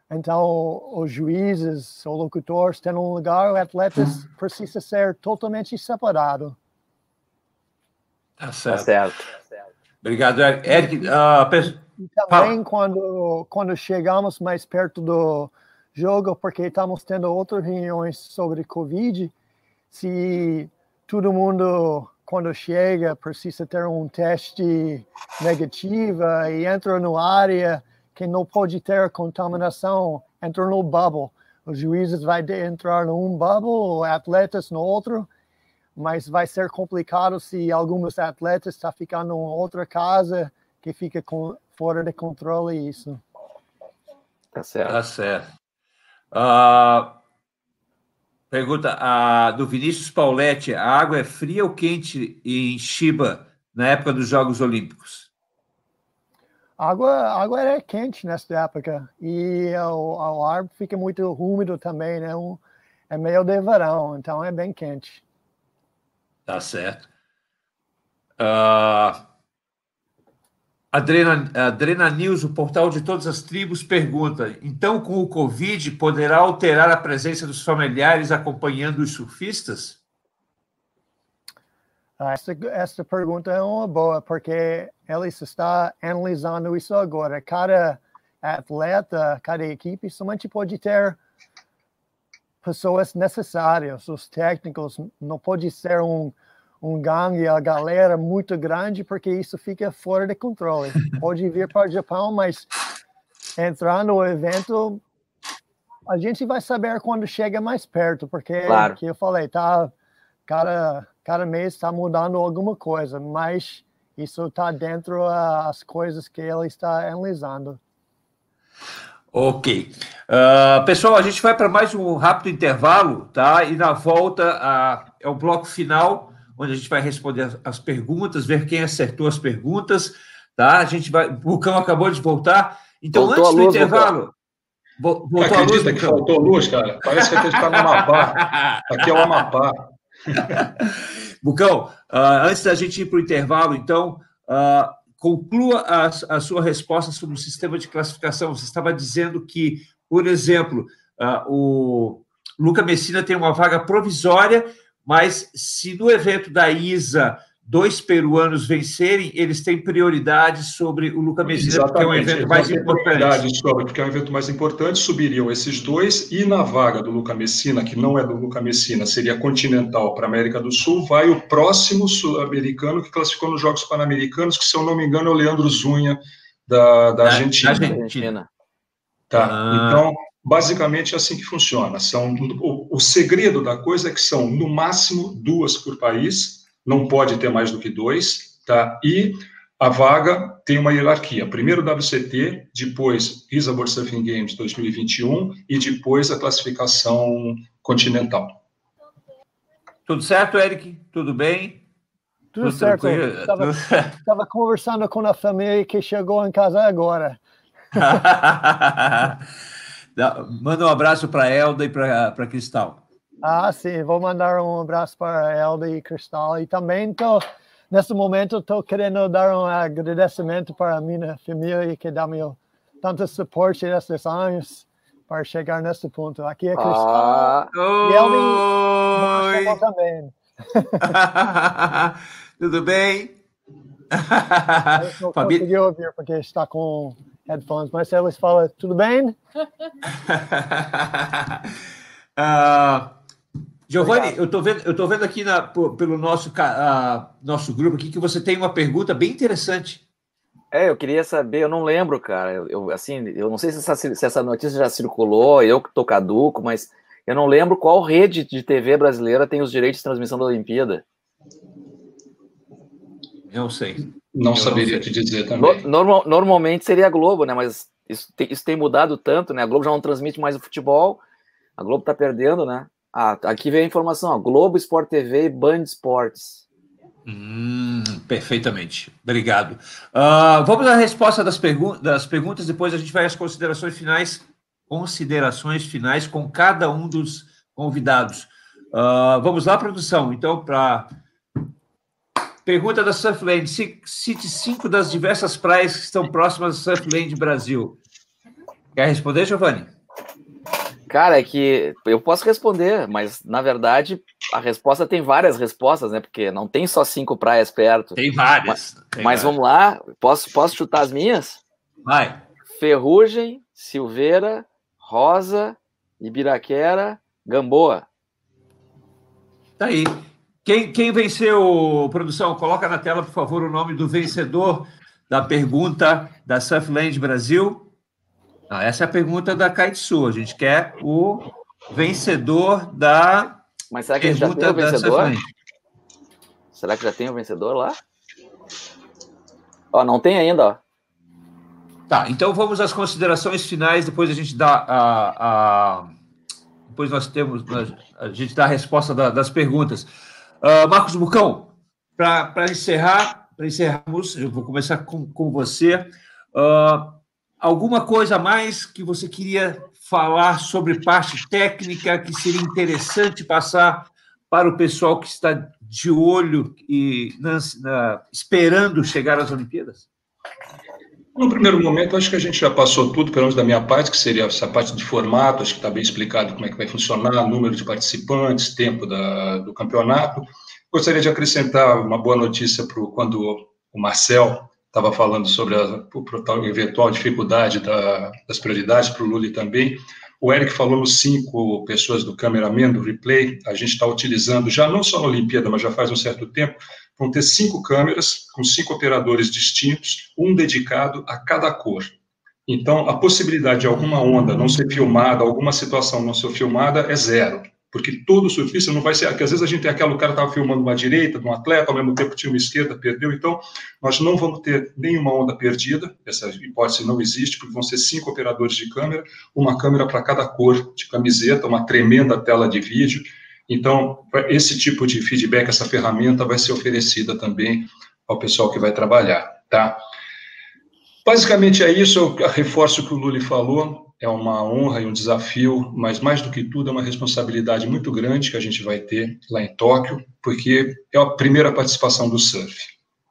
Então, os juízes, os locutores têm um lugar, o atletas precisa ser totalmente separado. Tá certo. Tá certo. Obrigado, Eric. Uh, e também quando, quando chegamos mais perto do jogo, porque estamos tendo outras reuniões sobre Covid, se todo mundo quando chega, precisa ter um teste negativo e entra no área que não pode ter contaminação, entra no bubble. Os juízes vão entrar num bubble, atletas no outro, mas vai ser complicado se alguns atletas estão tá ficando em outra casa que fica com, fora de controle isso. Tá certo. Tá certo. Uh, Pergunta a, do Vinícius Pauletti: a água é fria ou quente em Chiba na época dos Jogos Olímpicos? A água, a água é quente nessa época e o, o ar fica muito úmido também, né? Um, é meio de verão, então é bem quente. Tá certo. Uh, Adrena, Adrena News, o portal de todas as tribos, pergunta: então, com o Covid, poderá alterar a presença dos familiares acompanhando os surfistas? Ah, essa, essa pergunta é uma boa, porque eles está analisando isso agora. Cada atleta, cada equipe somente pode ter pessoas necessárias, os técnicos, não pode ser um um gangue, a galera muito grande, porque isso fica fora de controle. Pode vir para o Japão, mas entrar no evento, a gente vai saber quando chega mais perto, porque, claro. que eu falei, tá, cada, cada mês está mudando alguma coisa, mas isso está dentro das coisas que ele está analisando. Ok. Uh, pessoal, a gente vai para mais um rápido intervalo, tá? E na volta uh, é o bloco final onde a gente vai responder as perguntas, ver quem acertou as perguntas, tá? A gente vai. O Bucão acabou de voltar. Então, voltou antes do luz, intervalo. Voltou Acredita a luz, que faltou luz, cara? Parece que a gente está no Amapá. Aqui é o Amapá. Bucão, uh, antes da gente ir para o intervalo, então, uh, conclua a, a, sua resposta sobre o sistema de classificação. Você estava dizendo que, por exemplo, uh, o Luca Messina tem uma vaga provisória mas se no evento da ISA dois peruanos vencerem, eles têm prioridade sobre o Luca Medina, porque é um evento mais importante. Sobre, porque é um evento mais importante, subiriam esses dois, e na vaga do Luca Messina, que não é do Luca Messina, seria continental para a América do Sul, vai o próximo sul-americano que classificou nos Jogos Pan-Americanos, que, se eu não me engano, é o Leandro Zunha, da, da Argentina. Argentina. Tá, ah. então basicamente é assim que funciona. São, o, o segredo da coisa é que são, no máximo, duas por país, não pode ter mais do que dois, tá? E a vaga tem uma hierarquia. Primeiro o WCT, depois ISA World Surfing Games 2021 e depois a classificação continental. Tudo certo, Eric? Tudo bem? Tudo, Tudo certo. Estava conversando com a família que chegou em casa agora. Manda um abraço para a Elda e para Cristal. Ah, sim, vou mandar um abraço para a Elda e Cristal. E também estou, nesse momento, estou querendo dar um agradecimento para a minha família que dá meu tanto suporte nesses anos para chegar nesse ponto. Aqui é Cristal. Ah, e Elda também. Tudo bem? Eu não consegui ouvir porque está com headphones, mas eles falam, tudo bem? uh, Giovanni, eu estou vendo, eu tô vendo aqui na, pelo nosso, uh, nosso grupo aqui que você tem uma pergunta bem interessante. É, eu queria saber, eu não lembro, cara. Eu, eu assim, eu não sei se essa, se essa, notícia já circulou, eu que tô caduco, mas eu não lembro qual rede de TV brasileira tem os direitos de transmissão da Olimpíada. Eu sei. Não eu saberia não te dizer também. Normal, normalmente seria a Globo, né? Mas isso tem, isso tem, mudado tanto, né? A Globo já não transmite mais o futebol, a Globo tá perdendo, né? Ah, aqui vem a informação, ó, Globo Sport TV e Band Esportes. Hum, perfeitamente. Obrigado. Uh, vamos à resposta das, pergu das perguntas, depois a gente vai às considerações finais, considerações finais com cada um dos convidados. Uh, vamos lá, produção. Então, para Pergunta da Surfland. Cite cinco das diversas praias que estão próximas do Surfland Brasil. Quer responder, Giovanni? Cara, é que eu posso responder, mas na verdade a resposta tem várias respostas, né? Porque não tem só cinco praias perto. Tem várias. Mas, tem mas várias. vamos lá, posso, posso chutar as minhas? Vai. Ferrugem, Silveira, Rosa, Ibiraquera, Gamboa. Tá aí. Quem, quem venceu, produção? Coloca na tela, por favor, o nome do vencedor da pergunta da Surfland Brasil. Ah, essa é a pergunta da Kaitsu. A gente quer o vencedor da. Mas será que já tem o vencedor? Será que já tem o vencedor lá? Ó, não tem ainda, ó. Tá, então vamos às considerações finais, depois a gente dá a. a depois nós temos. A gente dá a resposta da, das perguntas. Uh, Marcos Bucão, para encerrar, para encerrarmos, eu vou começar com, com você. Uh, alguma coisa a mais que você queria falar sobre parte técnica que seria interessante passar para o pessoal que está de olho e na, na, esperando chegar às Olimpíadas? No primeiro momento, acho que a gente já passou tudo, pelo menos da minha parte, que seria essa parte de formato, acho que está bem explicado como é que vai funcionar, número de participantes, tempo da, do campeonato. Gostaria de acrescentar uma boa notícia para quando o Marcel estava falando sobre a, a eventual dificuldade da, das prioridades para o Lula também. O Eric falou nos cinco pessoas do cameraman, do replay, a gente está utilizando, já não só na Olimpíada, mas já faz um certo tempo, vão ter cinco câmeras com cinco operadores distintos, um dedicado a cada cor. Então, a possibilidade de alguma onda não ser filmada, alguma situação não ser filmada é zero porque todo surfista não vai ser, porque às vezes a gente tem aquela, o cara estava filmando uma direita de um atleta, ao mesmo tempo tinha uma esquerda, perdeu, então nós não vamos ter nenhuma onda perdida, essa hipótese não existe, porque vão ser cinco operadores de câmera, uma câmera para cada cor de camiseta, uma tremenda tela de vídeo, então esse tipo de feedback, essa ferramenta vai ser oferecida também ao pessoal que vai trabalhar, tá? Basicamente é isso, eu reforço o que o Luli falou, é uma honra e um desafio, mas mais do que tudo é uma responsabilidade muito grande que a gente vai ter lá em Tóquio, porque é a primeira participação do surf.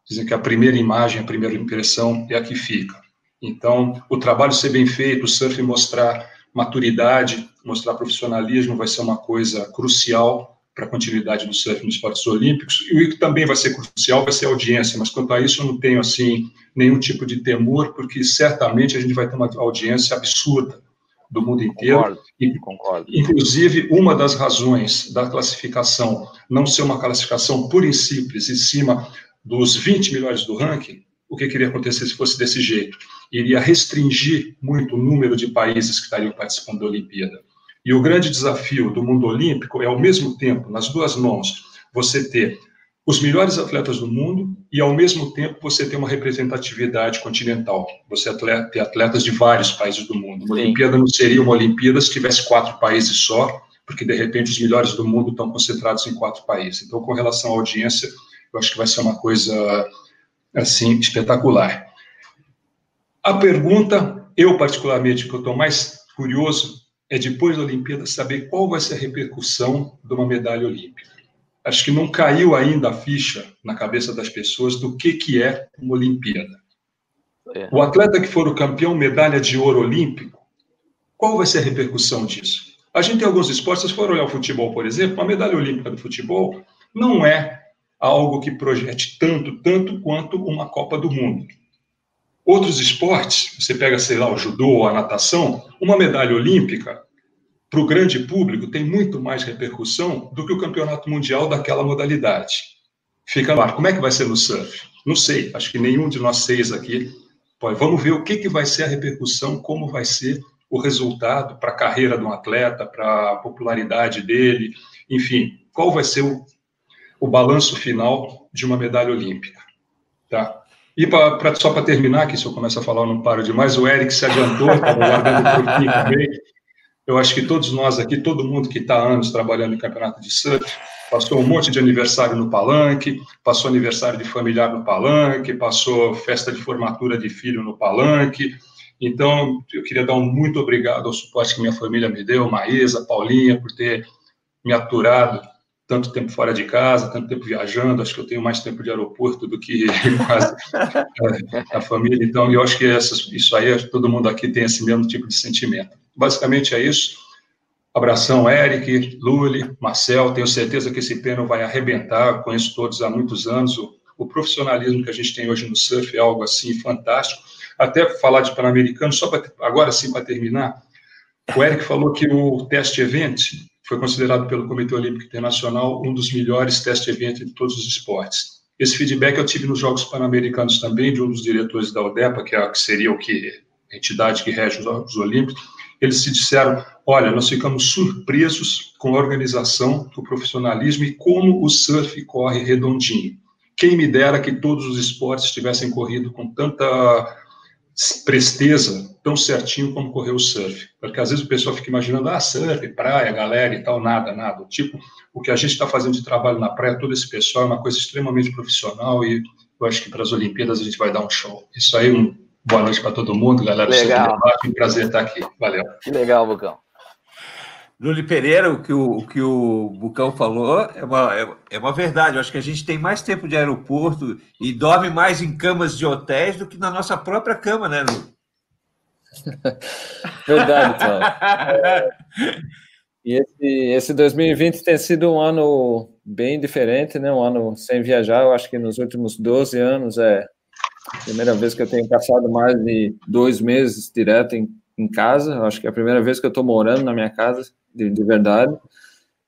Dizem que a primeira imagem, a primeira impressão é a que fica. Então, o trabalho ser bem feito, o surf mostrar maturidade, mostrar profissionalismo vai ser uma coisa crucial para a continuidade do surf nos esportes olímpicos. E o que também vai ser crucial vai ser a audiência, mas quanto a isso eu não tenho assim nenhum tipo de temor, porque certamente a gente vai ter uma audiência absurda do mundo inteiro. Concordo, e, concordo. Inclusive, uma das razões da classificação não ser uma classificação pura e simples em cima dos 20 melhores do ranking, o que queria acontecer se fosse desse jeito. Iria restringir muito o número de países que estariam participando da Olimpíada. E o grande desafio do mundo olímpico é, ao mesmo tempo, nas duas mãos, você ter os melhores atletas do mundo e, ao mesmo tempo, você ter uma representatividade continental. Você atleta, ter atletas de vários países do mundo. Uma Sim. Olimpíada não seria uma Olimpíada se tivesse quatro países só, porque, de repente, os melhores do mundo estão concentrados em quatro países. Então, com relação à audiência, eu acho que vai ser uma coisa, assim, espetacular. A pergunta, eu particularmente, que eu estou mais curioso, é depois da Olimpíada saber qual vai ser a repercussão de uma medalha olímpica acho que não caiu ainda a ficha na cabeça das pessoas do que, que é uma Olimpíada. É. O atleta que for o campeão medalha de ouro olímpico, qual vai ser a repercussão disso? A gente tem alguns esportes, se for olhar o futebol, por exemplo, a medalha olímpica do futebol não é algo que projete tanto, tanto quanto uma Copa do Mundo. Outros esportes, você pega, sei lá, o judô ou a natação, uma medalha olímpica para o grande público tem muito mais repercussão do que o campeonato mundial daquela modalidade. Fica lá, como é que vai ser no surf? Não sei, acho que nenhum de nós seis aqui pode. Vamos ver o que, que vai ser a repercussão, como vai ser o resultado para a carreira de um atleta, para a popularidade dele, enfim, qual vai ser o, o balanço final de uma medalha olímpica. Tá? E pra, pra só para terminar, que se eu começar a falar eu não paro demais, o Eric se adiantou, estava guardando por aqui também. Eu acho que todos nós aqui, todo mundo que está há anos trabalhando em campeonato de surf, passou um monte de aniversário no palanque, passou aniversário de familiar no palanque, passou festa de formatura de filho no palanque. Então, eu queria dar um muito obrigado ao suporte que minha família me deu, Maísa, Paulinha, por ter me aturado tanto tempo fora de casa, tanto tempo viajando. Acho que eu tenho mais tempo de aeroporto do que quase a, a família. Então, eu acho que essas, isso aí, todo mundo aqui tem esse mesmo tipo de sentimento. Basicamente é isso. Abração, Eric, Luli, Marcel. Tenho certeza que esse pleno vai arrebentar. Conheço todos há muitos anos. O, o, profissionalismo que a gente tem hoje no surf é algo assim fantástico. Até falar de Pan-Americano, só pra, agora sim para terminar. O Eric falou que o teste event foi considerado pelo Comitê Olímpico Internacional um dos melhores teste event de todos os esportes. Esse feedback eu tive nos Jogos Pan-Americanos também, de um dos diretores da ODEPA, que, é, que seria o que a entidade que rege os Jogos Olímpicos, eles se disseram: olha, nós ficamos surpresos com a organização, o profissionalismo e como o surf corre redondinho. Quem me dera que todos os esportes tivessem corrido com tanta presteza, tão certinho como correu o surf. Porque às vezes o pessoal fica imaginando, ah, surf, praia, galera e tal, nada, nada. Tipo, o que a gente está fazendo de trabalho na praia, todo esse pessoal é uma coisa extremamente profissional e eu acho que para as Olimpíadas a gente vai dar um show. Isso aí, um Boa noite para todo mundo, galera. Legal. É um prazer estar aqui. Valeu. Que legal, Bucão. Luli Pereira, o que o, o que o Bucão falou é uma, é, é, uma verdade. Eu acho que a gente tem mais tempo de aeroporto e dorme mais em camas de hotéis do que na nossa própria cama, né, Lu? verdade, Cláudio. E esse, esse 2020 tem sido um ano bem diferente, né? Um ano sem viajar. Eu acho que nos últimos 12 anos é Primeira vez que eu tenho passado mais de dois meses direto em, em casa. Eu acho que é a primeira vez que eu estou morando na minha casa, de, de verdade.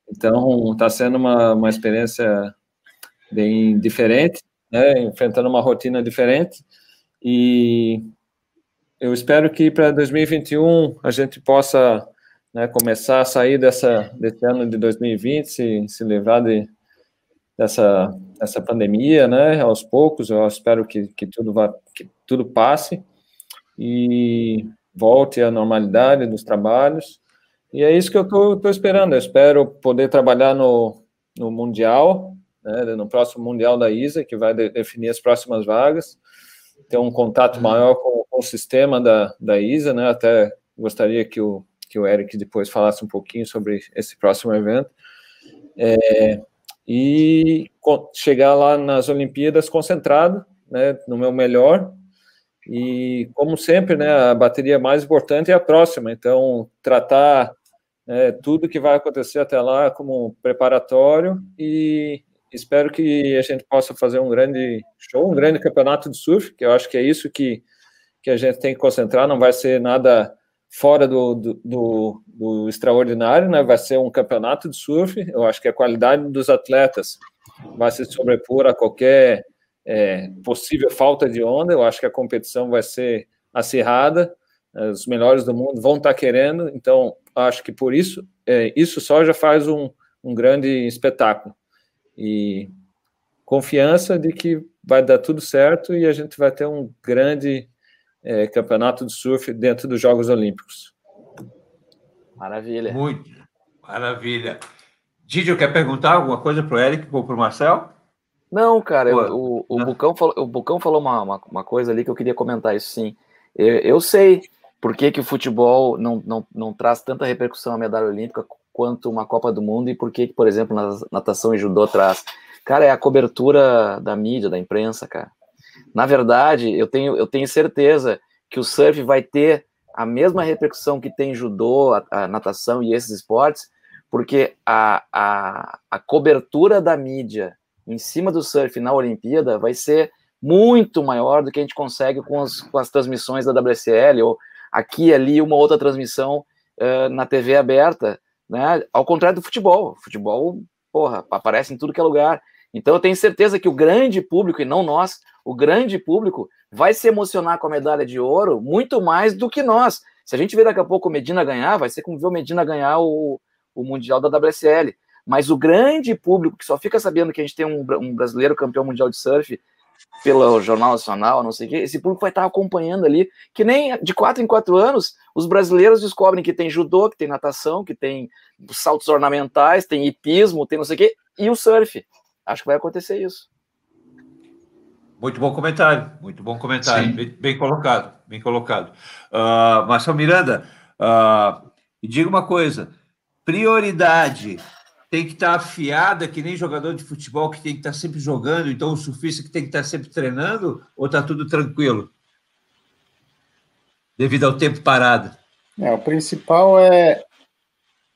Então, está sendo uma, uma experiência bem diferente, né? enfrentando uma rotina diferente. E eu espero que para 2021 a gente possa né, começar a sair dessa, desse ano de 2020, se, se livrar de, dessa, dessa pandemia, né? Aos poucos, eu espero que, que tudo vá, que tudo passe e volte à normalidade dos trabalhos. E é isso que eu estou esperando. Eu espero poder trabalhar no, no Mundial, né, no próximo Mundial da ISA, que vai de, definir as próximas vagas, ter um contato maior com, com, o sistema da, da ISA, né, até gostaria que o, que o Eric depois falasse um pouquinho sobre esse próximo evento. É, e chegar lá nas Olimpíadas concentrado, né, no meu melhor. E como sempre, né, a bateria mais importante é a próxima. Então, tratar né, tudo que vai acontecer até lá como preparatório e espero que a gente possa fazer um grande show, um grande campeonato de surf, que eu acho que é isso que, que a gente tem que concentrar. Não vai ser nada fora do, do, do, do, extraordinário, né? Vai ser um campeonato de surf. Eu acho que a qualidade dos atletas vai se sobrepor a qualquer é, possível falta de onda. Eu acho que a competição vai ser acirrada, os melhores do mundo vão estar querendo, então acho que por isso, é, isso só já faz um, um grande espetáculo. E confiança de que vai dar tudo certo e a gente vai ter um grande é, campeonato de surf dentro dos Jogos Olímpicos. Maravilha. Muito, maravilha. Didio, quer perguntar alguma coisa para o Eric ou para o Marcel? Não, cara, eu, o, o, Bucão falou, o Bucão falou uma, uma, uma, coisa ali que eu queria comentar, isso sim. Eu, eu sei por que, que o futebol não, não, não traz tanta repercussão à medalha olímpica quanto uma Copa do Mundo e por que, por exemplo, na natação e judô traz. Cara, é a cobertura da mídia, da imprensa, cara. Na verdade, eu tenho, eu tenho certeza que o surf vai ter a mesma repercussão que tem judô, a, a natação e esses esportes, porque a, a, a cobertura da mídia em cima do surf na Olimpíada vai ser muito maior do que a gente consegue com as, com as transmissões da WSL ou aqui ali uma outra transmissão uh, na TV aberta, né? Ao contrário do futebol. futebol, porra, aparece em tudo que é lugar. Então eu tenho certeza que o grande público, e não nós, o grande público vai se emocionar com a medalha de ouro muito mais do que nós. Se a gente ver daqui a pouco o Medina ganhar, vai ser como ver o Medina ganhar o, o Mundial da WSL. Mas o grande público que só fica sabendo que a gente tem um, um brasileiro campeão mundial de surf pelo Jornal Nacional, não sei o quê, esse público vai estar acompanhando ali, que nem de quatro em quatro anos, os brasileiros descobrem que tem judô, que tem natação, que tem saltos ornamentais, tem hipismo, tem não sei o quê, e o surf. Acho que vai acontecer isso. Muito bom comentário, muito bom comentário, bem, bem, colocado, bem colocado. Uh, Marcelo Miranda, uh, e diga uma coisa, prioridade tem que estar afiada, que nem jogador de futebol que tem que estar sempre jogando, então o surfista que tem que estar sempre treinando, ou está tudo tranquilo? Devido ao tempo parado. É, o principal é,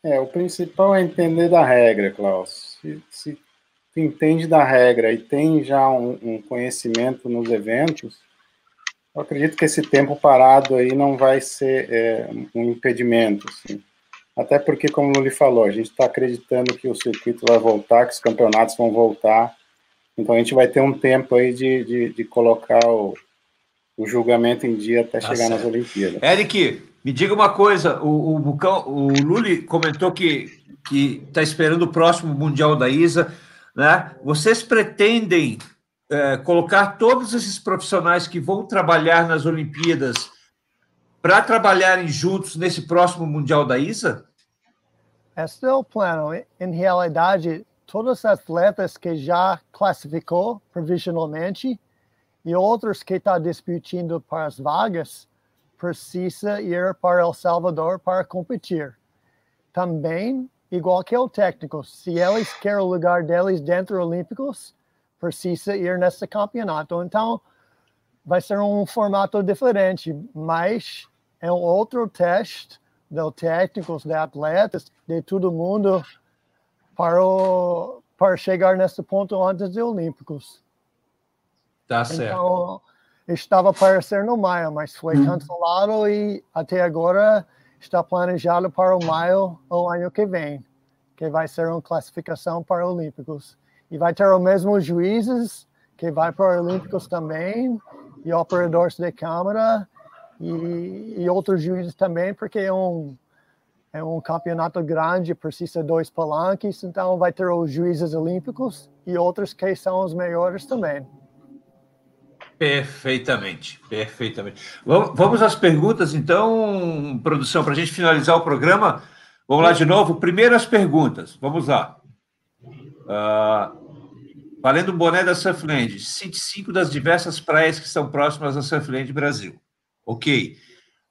é o principal é entender da regra, Klaus. Se, se tu entende da regra e tem já um, um conhecimento nos eventos, eu acredito que esse tempo parado aí não vai ser é, um impedimento. Assim. Até porque, como o Luli falou, a gente está acreditando que o circuito vai voltar, que os campeonatos vão voltar. Então a gente vai ter um tempo aí de, de, de colocar o, o, julgamento em dia até tá chegar certo. nas Olimpíadas. Eric, me diga uma coisa: o, o, Bucão, o Luli comentou que está esperando o próximo Mundial da ISA. Né? Vocês pretendem é, colocar todos esses profissionais que vão trabalhar nas Olimpíadas para trabalharem juntos nesse próximo Mundial da ISA? Este é o plano. Em realidade, todos os atletas que já classificou provisionalmente e outros que estão tá disputando para as vagas precisa ir para El Salvador para competir. Também, igual que o técnico, se eles querem o lugar deles dentro Olímpicos, precisa ir nesse campeonato. Então, vai ser um formato diferente, mas é um outro teste de técnicos, de atletas, de todo mundo para, o, para chegar nesse ponto antes dos Olímpicos. Tá certo. Então, estava para ser no maio, mas foi hum. cancelado e até agora está planejado para o maio o ano que vem, que vai ser uma classificação para os Olímpicos. E vai ter os mesmos juízes que vai para os Olímpicos também, e operadores de câmera, e, e outros juízes também, porque é um, é um campeonato grande, precisa dois palanques, então vai ter os juízes olímpicos e outros que são os melhores também. Perfeitamente, perfeitamente. Vamos às perguntas, então, produção, para a gente finalizar o programa. Vamos lá de novo. Primeiro as perguntas. Vamos lá. Uh, valendo um boné da Surfland. Cite cinco das diversas praias que são próximas da Surfland Brasil. Ok.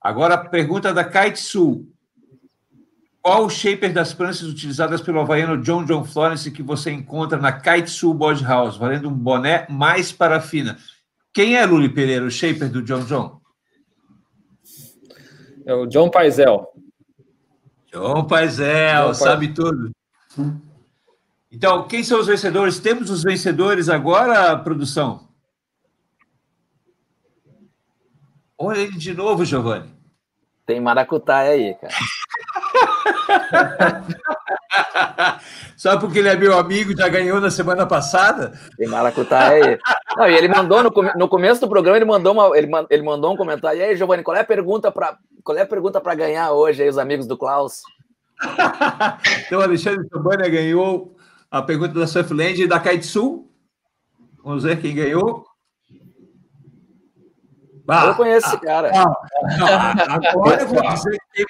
Agora a pergunta da Kite Sul. Qual o shaper das pranchas utilizadas pelo havaiano John John Florence que você encontra na Kite Sul Board House, valendo um boné mais parafina? Quem é Luli Pereira, o shaper do John John? É o John Paisel. John Paisel, John sabe tudo. Então, quem são os vencedores? Temos os vencedores agora, produção? Olha ele de novo, Giovanni. Tem maracutaia aí, cara. Só porque ele é meu amigo, já ganhou na semana passada? Tem maracutaia aí. Não, e ele mandou no, no começo do programa, ele mandou, uma, ele, ele mandou um comentário. E aí, Giovanni, qual é a pergunta para qual é a pergunta para ganhar hoje aí, os amigos do Klaus? então, Alexandre Sobania ganhou a pergunta da Surfland e da Kaitsu. Vamos ver quem ganhou. Ah, eu conheço esse cara. Ah, ah, agora, eu vou dizer que,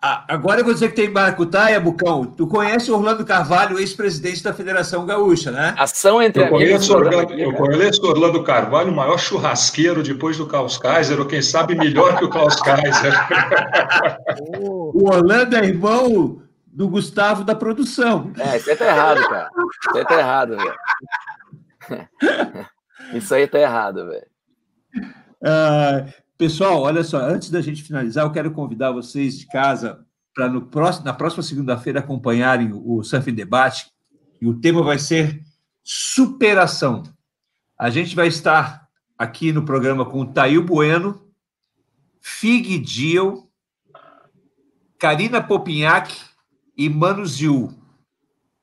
agora eu vou dizer que tem maracutaia, Bucão. Tu conhece o Orlando Carvalho, ex-presidente da Federação Gaúcha, né? Ação entre eu conheço, Orlando, eu conheço Orlando Carvalho, o maior churrasqueiro depois do Klaus Kaiser, ou quem sabe melhor que o Klaus Kaiser. o Orlando é irmão do Gustavo da produção. É, isso aí tá errado, cara. Isso aí tá errado, velho. Isso aí tá errado, velho. Uh, pessoal, olha só, antes da gente finalizar, eu quero convidar vocês de casa para na próxima segunda-feira acompanharem o Surf Debate, e o tema vai ser superação. A gente vai estar aqui no programa com o Tail Bueno, Fig Diel, Karina Popinhac e Mano Ziu.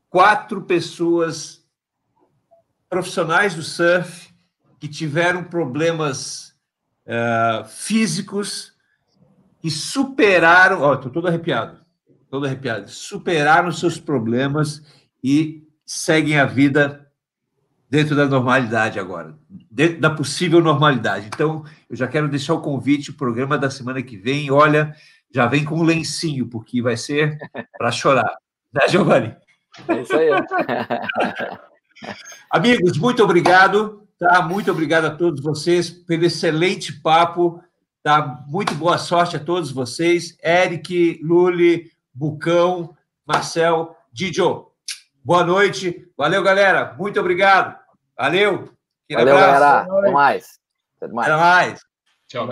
Quatro pessoas profissionais do surf que tiveram problemas uh, físicos e superaram. Ó, estou todo arrepiado, todo arrepiado. Superaram seus problemas e seguem a vida dentro da normalidade agora, dentro da possível normalidade. Então, eu já quero deixar o convite, o programa da semana que vem. Olha, já vem com um lencinho, porque vai ser para chorar. Né, Giovanni? É isso aí. Amigos, muito obrigado. Tá? Muito obrigado a todos vocês pelo excelente papo. Tá? Muito boa sorte a todos vocês. Eric, Luli, Bucão, Marcel, Didio. Boa noite. Valeu, galera. Muito obrigado. Valeu. Valeu, abraço. galera. Até mais. Até mais. Tchau.